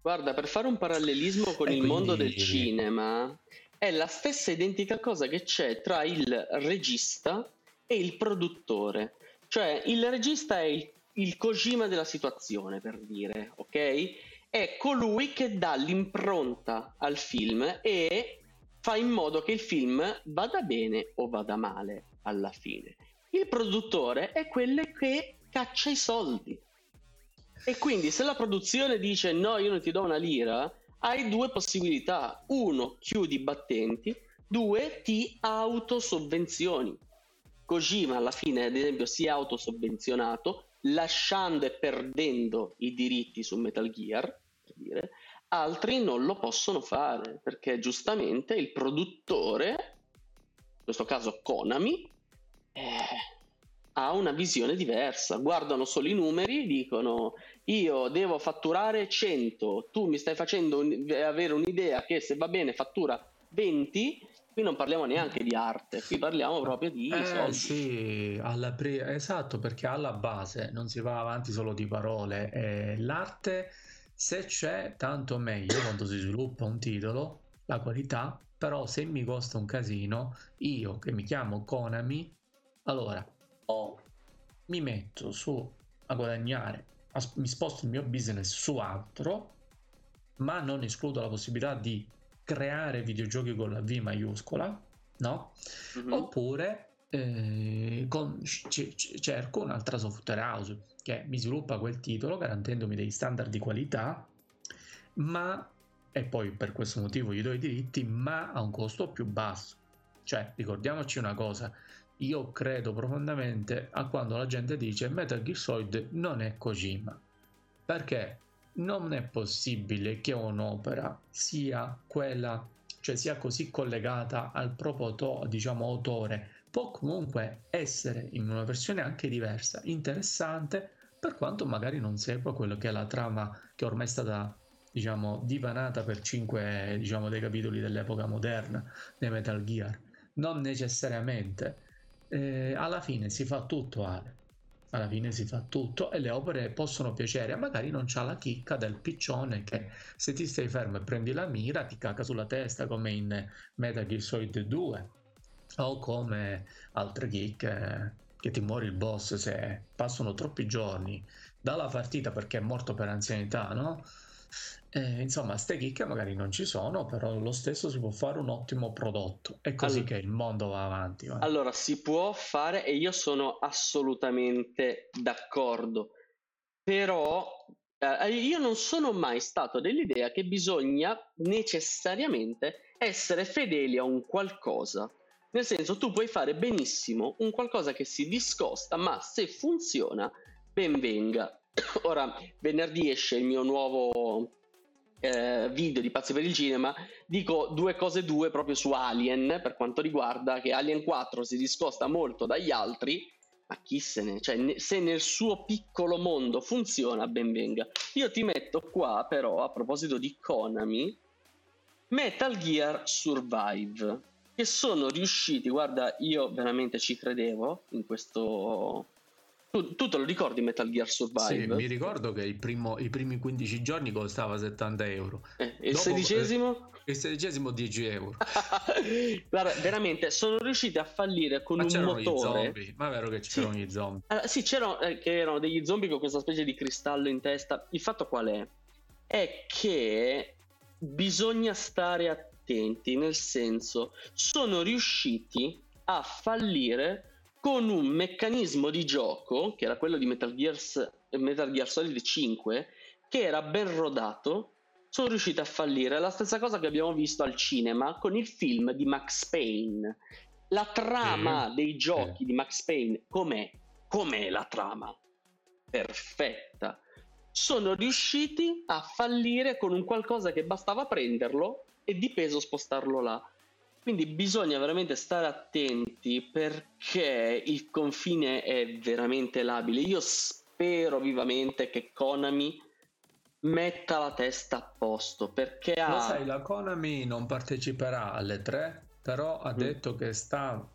Guarda, per fare un parallelismo con e il quindi... mondo del cinema, è la stessa identica cosa che c'è tra il regista e il produttore. Cioè, il regista è il, il Kojima della situazione, per dire, ok? È colui che dà l'impronta al film e fa in modo che il film vada bene o vada male alla fine. Il produttore è quello che caccia i soldi. E quindi se la produzione dice no, io non ti do una lira, hai due possibilità. Uno, chiudi i battenti. Due, ti autosovvenzioni. Kojima alla fine, ad esempio, si è autosovvenzionato lasciando e perdendo i diritti su Metal Gear, per dire. Altri non lo possono fare perché giustamente il produttore, in questo caso Konami, eh, ha una visione diversa. Guardano solo i numeri, dicono io devo fatturare 100, tu mi stai facendo un, avere un'idea che se va bene fattura 20, qui non parliamo neanche di arte, qui parliamo proprio di eh, soldi. Sì, pre- esatto, perché alla base non si va avanti solo di parole, eh, l'arte se c'è tanto meglio quando si sviluppa un titolo, la qualità, però se mi costa un casino, io che mi chiamo Konami, allora o mi metto su a guadagnare mi sposto il mio business su altro, ma non escludo la possibilità di creare videogiochi con la V maiuscola, no? Mm-hmm. Oppure eh, con, c- c- cerco un'altra software house che mi sviluppa quel titolo garantendomi dei standard di qualità, ma e poi per questo motivo gli do i diritti, ma a un costo più basso. Cioè, ricordiamoci una cosa, io credo profondamente a quando la gente dice Metal Gear Solid non è Kojima perché non è possibile che un'opera sia quella cioè sia così collegata al proprio diciamo autore. Può comunque essere in una versione anche diversa interessante per quanto magari non segua quello che è la trama che ormai è stata diciamo divanata per cinque diciamo dei capitoli dell'epoca moderna dei Metal Gear. Non necessariamente. Eh, alla fine si fa tutto Ale alla fine si fa tutto e le opere possono piacere magari non c'ha la chicca del piccione che se ti stai fermo e prendi la mira ti caca sulla testa come in Metal Gear Solid 2 o come altre chicche che ti muori il boss se passano troppi giorni dalla partita perché è morto per anzianità no? Eh, insomma, ste chicche magari non ci sono, però lo stesso si può fare un ottimo prodotto. È così allora, che il mondo va avanti. Va. Allora, si può fare e io sono assolutamente d'accordo, però eh, io non sono mai stato dell'idea che bisogna necessariamente essere fedeli a un qualcosa. Nel senso, tu puoi fare benissimo un qualcosa che si discosta, ma se funziona, ben venga. Ora, venerdì esce il mio nuovo eh, video di Pazzi per il Cinema, dico due cose due proprio su Alien, per quanto riguarda che Alien 4 si discosta molto dagli altri, ma chi se ne... Cioè, ne, se nel suo piccolo mondo funziona, ben venga. Io ti metto qua, però, a proposito di Konami, Metal Gear Survive, che sono riusciti, guarda, io veramente ci credevo in questo tu, tu, te lo ricordi Metal Gear Survive? Sì, mi ricordo che primo, i primi 15 giorni costava 70 euro. Eh, il Dopo, sedicesimo? Eh, il sedicesimo 10 euro. Guarda, veramente sono riusciti a fallire con Ma un c'erano motore. Gli zombie. Ma è vero che c'erano sì. gli zombie. Allora, sì, c'erano eh, che erano degli zombie con questa specie di cristallo in testa. Il fatto qual è? È che bisogna stare attenti, nel senso, sono riusciti a fallire con un meccanismo di gioco, che era quello di Metal, Gears, Metal Gear Solid 5, che era ben rodato, sono riusciti a fallire. È la stessa cosa che abbiamo visto al cinema con il film di Max Payne. La trama mm. dei giochi mm. di Max Payne, com'è? Com'è la trama? Perfetta. Sono riusciti a fallire con un qualcosa che bastava prenderlo e di peso spostarlo là. Quindi bisogna veramente stare attenti perché il confine è veramente labile. Io spero vivamente che Konami metta la testa a posto perché ha... Lo sai, la Konami non parteciperà alle tre, però ha mm. detto che sta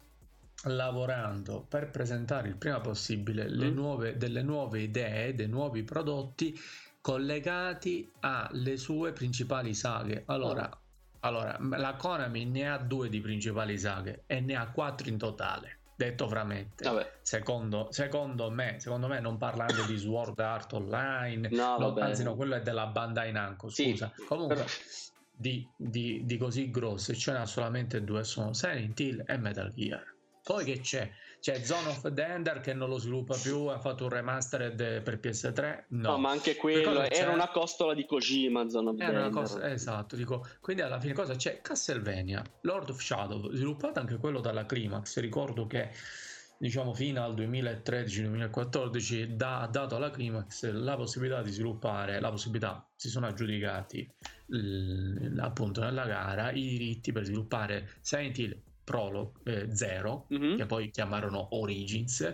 lavorando per presentare il prima possibile mm. nuove, delle nuove idee, dei nuovi prodotti collegati alle sue principali saghe. Allora, oh. Allora, la Konami ne ha due di principali saghe e ne ha quattro in totale. Detto veramente, secondo, secondo, me, secondo me, non parlando di Sword Art Online, no, no, anzi, no, quello è della Bandai Namco. Scusa, sì, comunque. Però... Di, di, di, così grosse ce n'ha solamente due sono Silent Hill e Metal Gear poi che c'è? C'è Zone of the Ender che non lo sviluppa più, ha fatto un remastered per PS3. No, no ma anche quello era una costola di Kojima. Zone of the Ender. Cost- esatto, dico. Quindi alla fine cosa c'è? Castlevania, Lord of Shadow, sviluppato anche quello dalla Climax. Ricordo che diciamo fino al 2013-2014 ha dato alla Climax la possibilità di sviluppare, la possibilità, si sono aggiudicati l- appunto nella gara i diritti per sviluppare Silent Hill Prologue eh, 0, mm-hmm. che poi chiamarono Origins,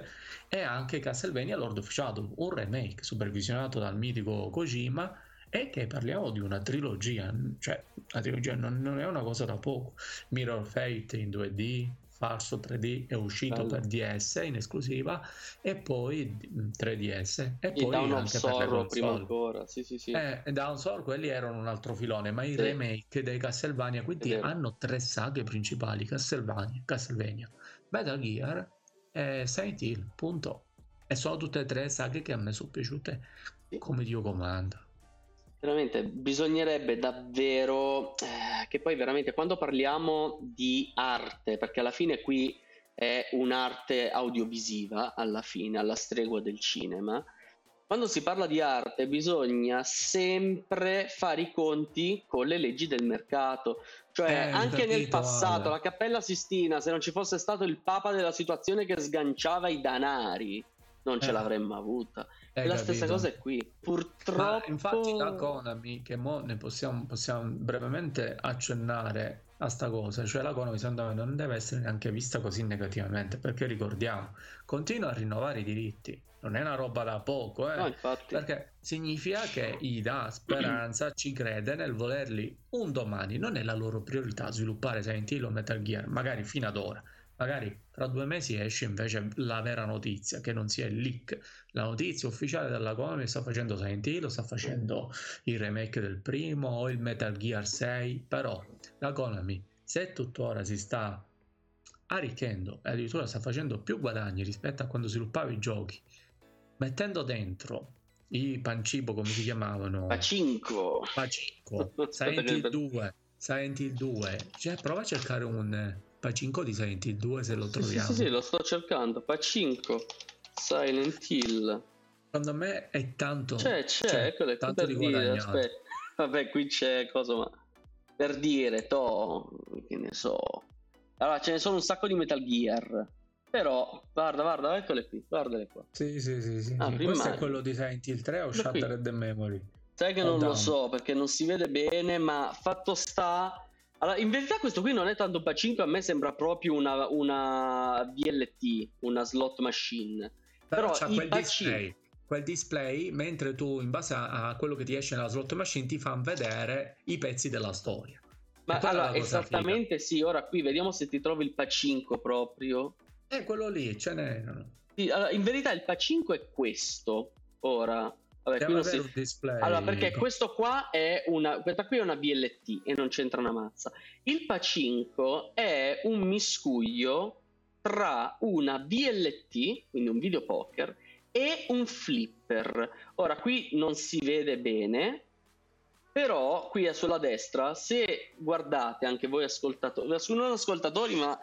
e anche Castlevania Lord of Shadow, un remake supervisionato dal mitico Kojima e che parliamo di una trilogia, cioè la trilogia non, non è una cosa da poco. Mirror Fate in 2D, falso 3D è uscito Bello. per DS in esclusiva e poi 3DS mm, e, e poi Down anche Sorrow prima ancora sì sì sì. Eh, Down Sorrow quelli erano un altro filone ma i sì. remake dei Castlevania quindi hanno tre saghe principali Castlevania, Castlevania. Metal Gear e Silent Hill punto. E sono tutte e tre saghe che a me sono piaciute come Dio comanda Veramente bisognerebbe davvero eh, che poi veramente quando parliamo di arte, perché alla fine qui è un'arte audiovisiva, alla fine, alla stregua del cinema, quando si parla di arte bisogna sempre fare i conti con le leggi del mercato. Cioè, eh, anche capito, nel passato, vale. la Cappella Sistina, se non ci fosse stato il Papa della situazione che sganciava i danari, non ce eh. l'avremmo avuta. Hai la capito. stessa cosa è qui. Purtroppo. Ma infatti, la Konami, che mo ne possiamo, possiamo brevemente accennare a sta cosa, cioè la Konami secondo me non deve essere neanche vista così negativamente, perché ricordiamo, continua a rinnovare i diritti. Non è una roba da poco, eh? no, perché significa che gli dà speranza, ci crede nel volerli un domani. Non è la loro priorità sviluppare Silent Hill o Metal Gear, magari fino ad ora magari tra due mesi esce invece la vera notizia, che non sia il leak. La notizia ufficiale della Konami sta facendo Silent Hill, sta facendo il remake del primo o il Metal Gear 6, però la Konami, se tuttora si sta arricchendo e addirittura sta facendo più guadagni rispetto a quando sviluppava i giochi, mettendo dentro i pancibo come si chiamavano? Pacinco. Pacinco. Silent Hill 2 Silent Hill 2 cioè prova a cercare un Pacinco di Silent Hill 2 se lo troviamo. Sì, sì, sì, lo sto cercando. Pacinco Silent Hill. Secondo me è tanto. C'è, c'è, cioè, ecco tanto per dire, aspetta. Vabbè, qui c'è cosa, ma per dire, to, che ne so. Allora, ce ne sono un sacco di Metal Gear. Però, guarda, guarda, eccole qui, guardale qua. Sì, sì, sì, sì. Ah. Questo è quello di Silent Hill 3 o Shattered the Memory? Sai che non down. lo so perché non si vede bene, ma fatto sta allora, in verità questo qui non è tanto Pacinco, a me sembra proprio una, una VLT, una slot machine. Però, Però c'ha quel Pacin- display, quel display, mentre tu in base a, a, quello che ti esce nella slot machine ti fanno vedere i pezzi della storia. Ma allora, esattamente figa. sì, ora qui vediamo se ti trovi il Pacinco proprio. Eh, quello lì, ce n'è. Sì, allora, in verità il Pacinco è questo, ora. Vabbè, qui si... un display. Allora, perché questo qua è una, questa qui è una BLT e non c'entra una mazza. Il Pacinco è un miscuglio tra una BLT, quindi un videopoker, e un flipper. Ora, qui non si vede bene, però qui sulla destra, se guardate anche voi ascoltatori, non ascoltatori ma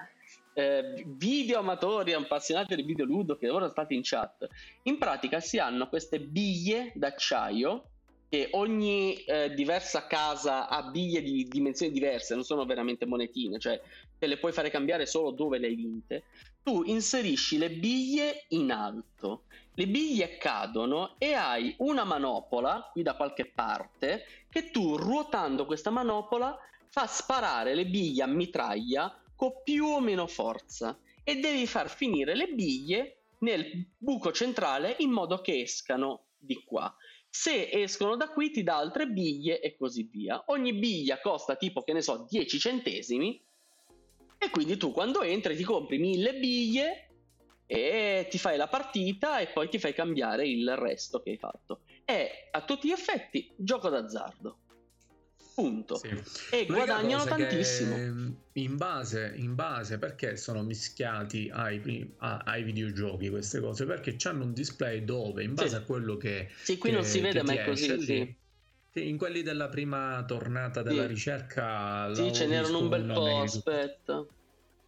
eh, video amatori appassionati del video ludo che ora state in chat, in pratica si hanno queste biglie d'acciaio che ogni eh, diversa casa ha biglie di dimensioni diverse, non sono veramente monetine, cioè te le puoi fare cambiare solo dove le hai vinte. Tu inserisci le biglie in alto, le biglie cadono e hai una manopola qui da qualche parte che tu ruotando questa manopola fa sparare le biglie a mitraglia con più o meno forza e devi far finire le biglie nel buco centrale in modo che escano di qua. Se escono da qui ti dà altre biglie e così via. Ogni biglia costa tipo, che ne so, 10 centesimi e quindi tu quando entri ti compri mille biglie e ti fai la partita e poi ti fai cambiare il resto che hai fatto. È a tutti gli effetti gioco d'azzardo. Punto. Sì. E guadagnano tantissimo. In base, in base, perché sono mischiati ai, ai, videogiochi queste cose? Perché hanno un display dove, in base sì. a quello che. Sì, qui che, non si vede, ma è così. Sì. In quelli della prima tornata della ricerca. Sì, ce n'erano un bel po'. Aspetta.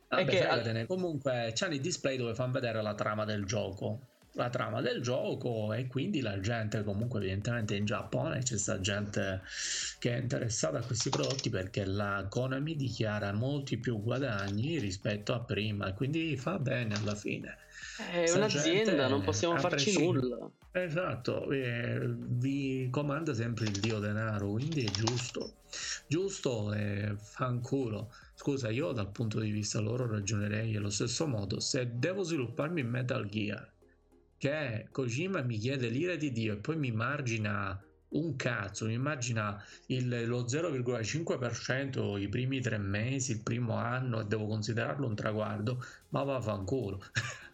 Vabbè, che... Comunque c'hanno i display dove fanno vedere la trama del gioco la trama del gioco e quindi la gente comunque evidentemente in Giappone c'è sta gente che è interessata a questi prodotti perché la Konami dichiara molti più guadagni rispetto a prima quindi fa bene alla fine. È un'azienda non possiamo farci nulla. Esatto eh, vi comanda sempre il dio denaro quindi è giusto. Giusto e fanculo. Scusa io dal punto di vista loro ragionerei allo stesso modo. Se devo svilupparmi in Metal Gear che Kojima mi chiede l'ira di Dio e poi mi margina un cazzo, mi immagina il, lo 0,5% i primi tre mesi, il primo anno e devo considerarlo un traguardo, ma vaffanculo.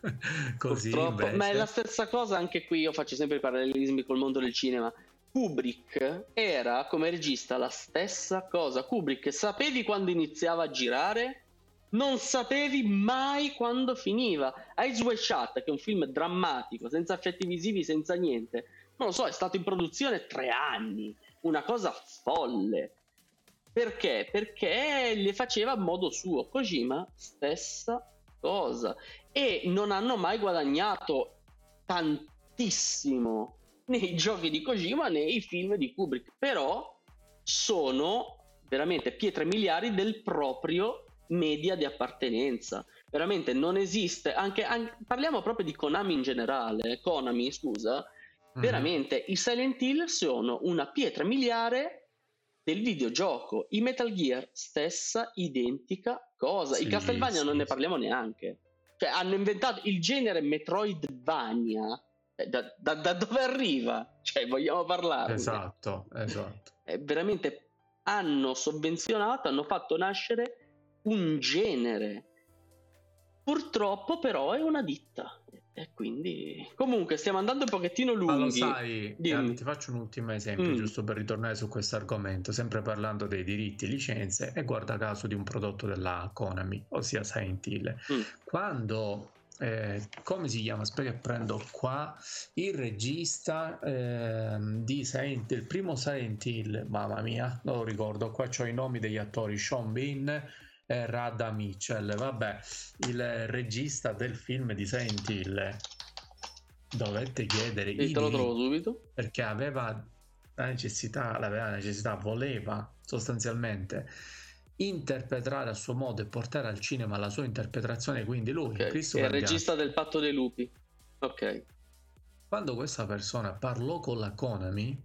Così Purtroppo, invece... ma è la stessa cosa anche qui, io faccio sempre i parallelismi col mondo del cinema. Kubrick era come regista la stessa cosa. Kubrick sapevi quando iniziava a girare? Non sapevi mai quando finiva. Eyes Wide Shut, che è un film drammatico, senza effetti visivi, senza niente, non lo so, è stato in produzione tre anni, una cosa folle. Perché? Perché le faceva a modo suo. Kojima, stessa cosa. E non hanno mai guadagnato tantissimo nei giochi di Kojima nei film di Kubrick, però sono veramente pietre miliari del proprio media di appartenenza. Veramente non esiste, anche, anche parliamo proprio di Konami in generale, Konami scusa, mm-hmm. veramente i Silent Hill sono una pietra miliare del videogioco, i Metal Gear stessa identica cosa, sì, i Castlevania sì, non ne parliamo neanche, cioè hanno inventato il genere Metroidvania, eh, da, da, da dove arriva? Cioè vogliamo parlare? Esatto, esatto. È veramente hanno sovvenzionato, hanno fatto nascere un genere. Purtroppo però è una ditta. E quindi comunque stiamo andando un pochettino lunghi. Ma lo sai, eh, ti faccio un ultimo esempio mm. giusto per ritornare su questo argomento, sempre parlando dei diritti, licenze e guarda caso di un prodotto della Konami, ossia Silent Hill. Mm. Quando eh, come si chiama? Aspetta che prendo qua il regista eh, di Silent il primo Silent Hill, mamma mia, non lo ricordo, qua ho i nomi degli attori, Sean Bean eh, Rada Mitchell, vabbè, il regista del film di Silent Hill dovette chiedere e te lo trovo subito perché aveva la necessità, la necessità, voleva sostanzialmente interpretare a suo modo e portare al cinema la sua interpretazione, quindi lui, okay. è il regista del Patto dei Lupi. Ok. Quando questa persona parlò con la Konami,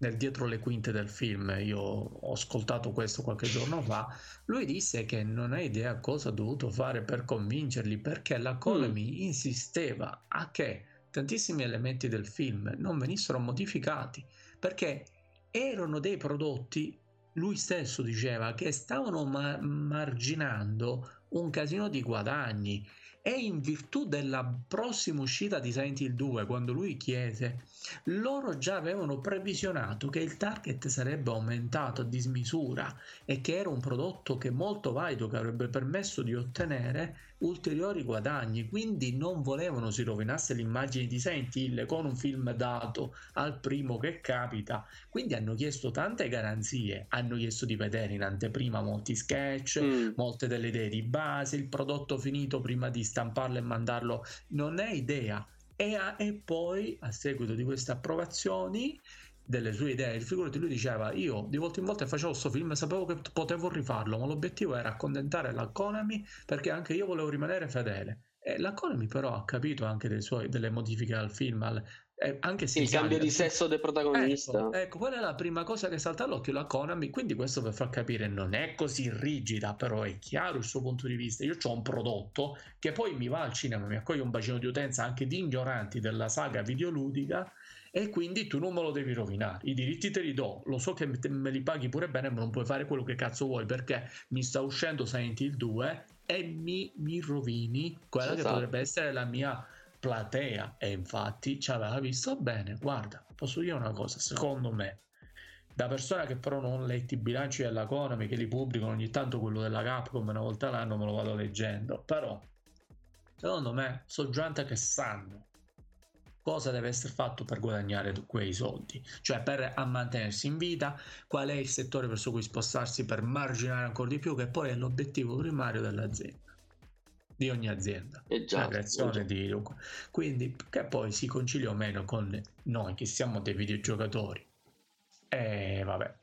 nel dietro le quinte del film, io ho ascoltato questo qualche giorno fa, lui disse che non ha idea cosa ha dovuto fare per convincerli perché la Konami mm. insisteva a che tantissimi elementi del film non venissero modificati perché erano dei prodotti lui stesso diceva che stavano ma- marginando un casino di guadagni e in virtù della prossima uscita di Silent Hill 2 quando lui chiese loro già avevano previsionato che il target sarebbe aumentato a dismisura e che era un prodotto che molto valido che avrebbe permesso di ottenere ulteriori guadagni quindi non volevano si rovinasse l'immagine di Silent Hill con un film dato al primo che capita quindi hanno chiesto tante garanzie hanno chiesto di vedere in anteprima molti sketch mm. molte delle idee di base il prodotto finito prima di stamparlo e mandarlo non è idea. E, a, e poi a seguito di queste approvazioni delle sue idee, figurati lui diceva io di volta in volta facevo questo film sapevo che potevo rifarlo ma l'obiettivo era accontentare la Konami perché anche io volevo rimanere fedele. Eh, la Konami però ha capito anche suoi, delle modifiche al film, al, eh, anche se il cambio di sesso del protagonista. Ecco, ecco, quella è la prima cosa che salta all'occhio la Konami, quindi questo per far capire non è così rigida, però è chiaro il suo punto di vista. Io ho un prodotto che poi mi va al cinema, mi accoglie un bacino di utenza anche di ignoranti della saga videoludica e quindi tu non me lo devi rovinare. I diritti te li do, lo so che me li paghi pure bene, ma non puoi fare quello che cazzo vuoi perché mi sta uscendo Silent Hill 2 e mi, mi rovini quella esatto. che potrebbe essere la mia platea e infatti ci aveva visto bene. Guarda, posso dire una cosa, secondo me, da persona che però non ho letto i bilanci della Konami che li pubblicano ogni tanto quello della Capcom una volta l'anno me lo vado leggendo, però secondo me sono gente che sanno cosa deve essere fatto per guadagnare quei soldi, cioè per mantenersi in vita, qual è il settore verso cui spostarsi per marginare ancora di più, che poi è l'obiettivo primario dell'azienda di ogni azienda, eh già, la creazione di quindi che poi si concilia o meno con noi che siamo dei videogiocatori. E vabbè,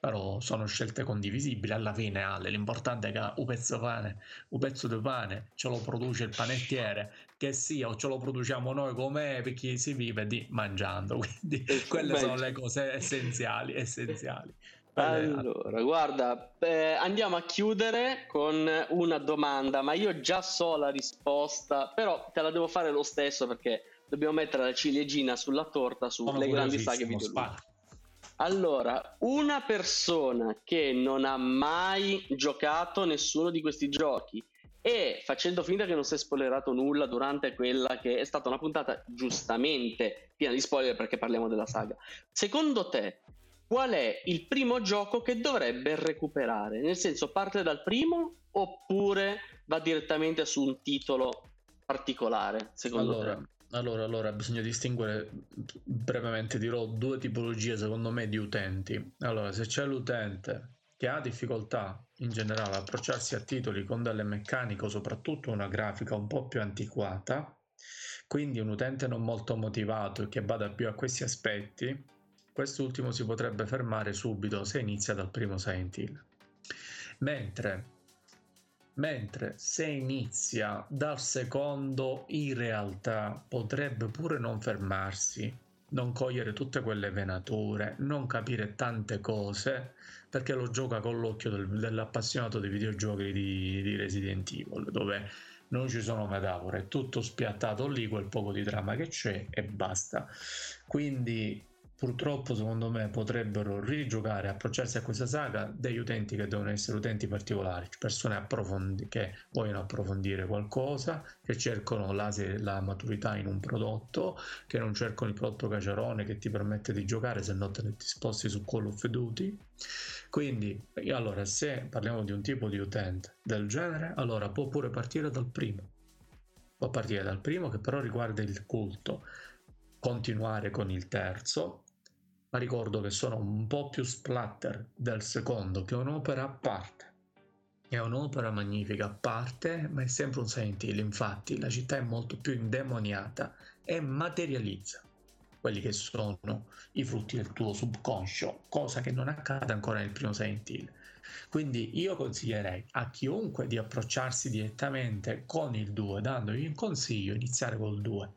però sono scelte condivisibili alla fine Ale l'importante è che un pezzo pane un pezzo di pane ce lo produce il panettiere che sia o ce lo produciamo noi come perché si vive di mangiando. Quindi eh, quelle sono le cose essenziali essenziali allora, guarda, eh, andiamo a chiudere con una domanda, ma io già so la risposta, però te la devo fare lo stesso perché dobbiamo mettere la ciliegina sulla torta sulle grandi saghe video. Allora, una persona che non ha mai giocato nessuno di questi giochi e facendo finta che non si è spoilerato nulla durante quella che è stata una puntata giustamente piena di spoiler perché parliamo della saga. Secondo te, qual è il primo gioco che dovrebbe recuperare? Nel senso, parte dal primo oppure va direttamente su un titolo particolare, secondo allora, te? Allora, allora, bisogna distinguere brevemente, dirò due tipologie secondo me di utenti. Allora, se c'è l'utente che ha difficoltà in generale a approcciarsi a titoli con delle meccaniche o soprattutto una grafica un po' più antiquata, quindi un utente non molto motivato che bada più a questi aspetti, quest'ultimo si potrebbe fermare subito se inizia dal primo Silent Hill. Mentre, mentre se inizia dal secondo, in realtà potrebbe pure non fermarsi, non cogliere tutte quelle venature, non capire tante cose, perché lo gioca con l'occhio del, dell'appassionato dei videogiochi di, di Resident Evil, dove non ci sono metafore, è tutto spiattato lì, quel poco di trama che c'è e basta. Quindi purtroppo secondo me potrebbero rigiocare, approcciarsi a questa saga degli utenti che devono essere utenti particolari, persone approfondi- che vogliono approfondire qualcosa, che cercano la, la, maturità in un prodotto, che non cercano il prodotto caciarone che ti permette di giocare se no te ne ti sposti su Call of Duty. Quindi, allora, se parliamo di un tipo di utente del genere, allora può pure partire dal primo. Può partire dal primo che però riguarda il culto continuare con il terzo ma ricordo che sono un po' più splatter del secondo, che è un'opera a parte. È un'opera magnifica a parte, ma è sempre un Silent Hill. Infatti, la città è molto più indemoniata e materializza quelli che sono i frutti del tuo subconscio, cosa che non accade ancora nel primo Silent Hill. Quindi io consiglierei a chiunque di approcciarsi direttamente con il 2, dandogli un consiglio, iniziare col 2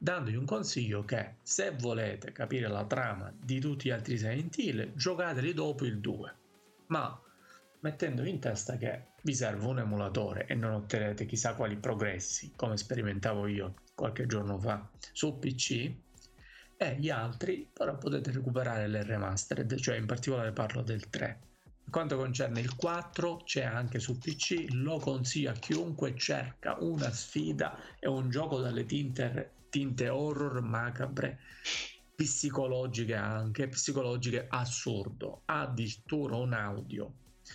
dandogli un consiglio che se volete capire la trama di tutti gli altri Silent Hill giocateli dopo il 2 ma mettendovi in testa che vi serve un emulatore e non otterrete chissà quali progressi come sperimentavo io qualche giorno fa su PC e gli altri però potete recuperare le remastered cioè in particolare parlo del 3 per quanto concerne il 4 c'è anche su PC lo consiglio a chiunque cerca una sfida e un gioco dalle tinte tinte horror macabre psicologiche anche psicologiche assurdo addirittura un audio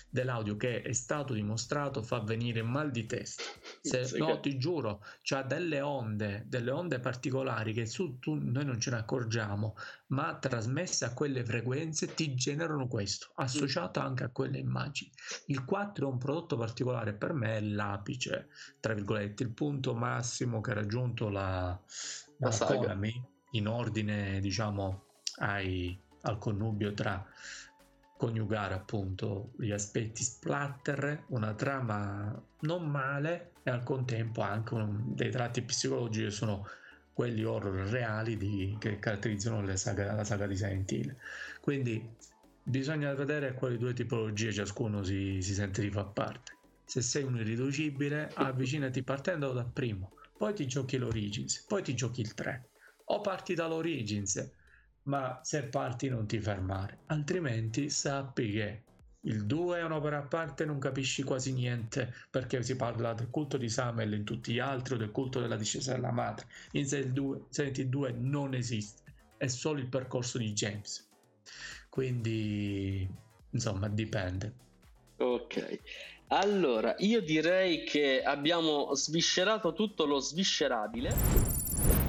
dell'audio che è stato dimostrato fa venire mal di testa se, no ti giuro c'ha delle onde delle onde particolari che su, tu, noi non ce ne accorgiamo ma trasmesse a quelle frequenze ti generano questo associato anche a quelle immagini. Il 4 è un prodotto particolare per me è l'apice tra virgolette il punto massimo che ha raggiunto la, la, la in ordine diciamo ai, al connubio tra coniugare appunto gli aspetti splatter, una trama non male e al contempo anche un, dei tratti psicologici che sono quelli horror reali di, che caratterizzano saga, la saga di Silent Hill. Quindi bisogna vedere quali due tipologie ciascuno si, si sente di far parte. Se sei un irriducibile, avvicinati partendo dal primo, poi ti giochi l'Origins, poi ti giochi il 3, o parti dall'Origins, ma se parti non ti fermare, altrimenti sappi che il 2 è un'opera a parte, non capisci quasi niente perché si parla del culto di Samuel in tutti gli altri o del culto della discesa della madre. In Silent 2, Silent 2 non esiste, è solo il percorso di James. Quindi, insomma, dipende. Ok. Allora, io direi che abbiamo sviscerato tutto lo sviscerabile.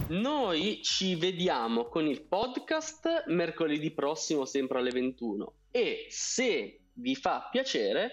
Noi ci vediamo con il podcast mercoledì prossimo, sempre alle 21. E se vi fa piacere,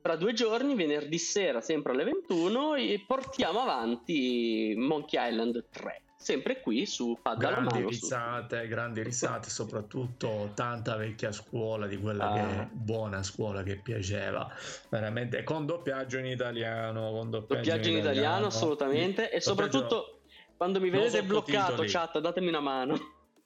tra due giorni, venerdì sera, sempre alle 21, portiamo avanti Monkey Island 3 sempre qui su Pad grandi mano, risate, su... grandi risate, soprattutto tanta vecchia scuola di quella ah. che è buona scuola che piaceva, veramente con doppiaggio in italiano, con doppiaggio, doppiaggio in, italiano, italiano assolutamente. E soprattutto quando mi vedete bloccato chat datemi una mano.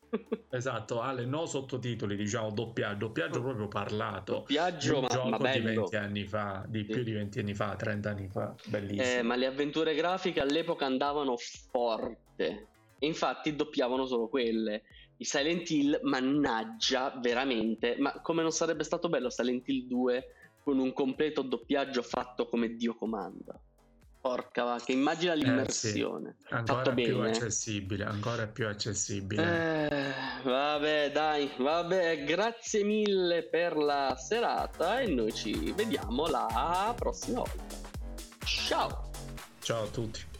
Esatto, Ale, no sottotitoli, diciamo doppiaggio, doppiaggio proprio parlato. Doppiaggio, ma, gioco ma bello. di 20 anni fa, di sì. più di 20 anni fa, 30 anni fa, bellissimo. Eh, ma le avventure grafiche all'epoca andavano forte. E infatti doppiavano solo quelle. I Silent Hill, mannaggia, veramente. Ma come non sarebbe stato bello Silent Hill 2 con un completo doppiaggio fatto come Dio comanda? Porca va, che immagina l'immersione. Eh, sì. Ancora più bene. accessibile, ancora più accessibile. Eh, vabbè, dai, vabbè, grazie mille per la serata e noi ci vediamo la prossima volta. Ciao. Ciao a tutti.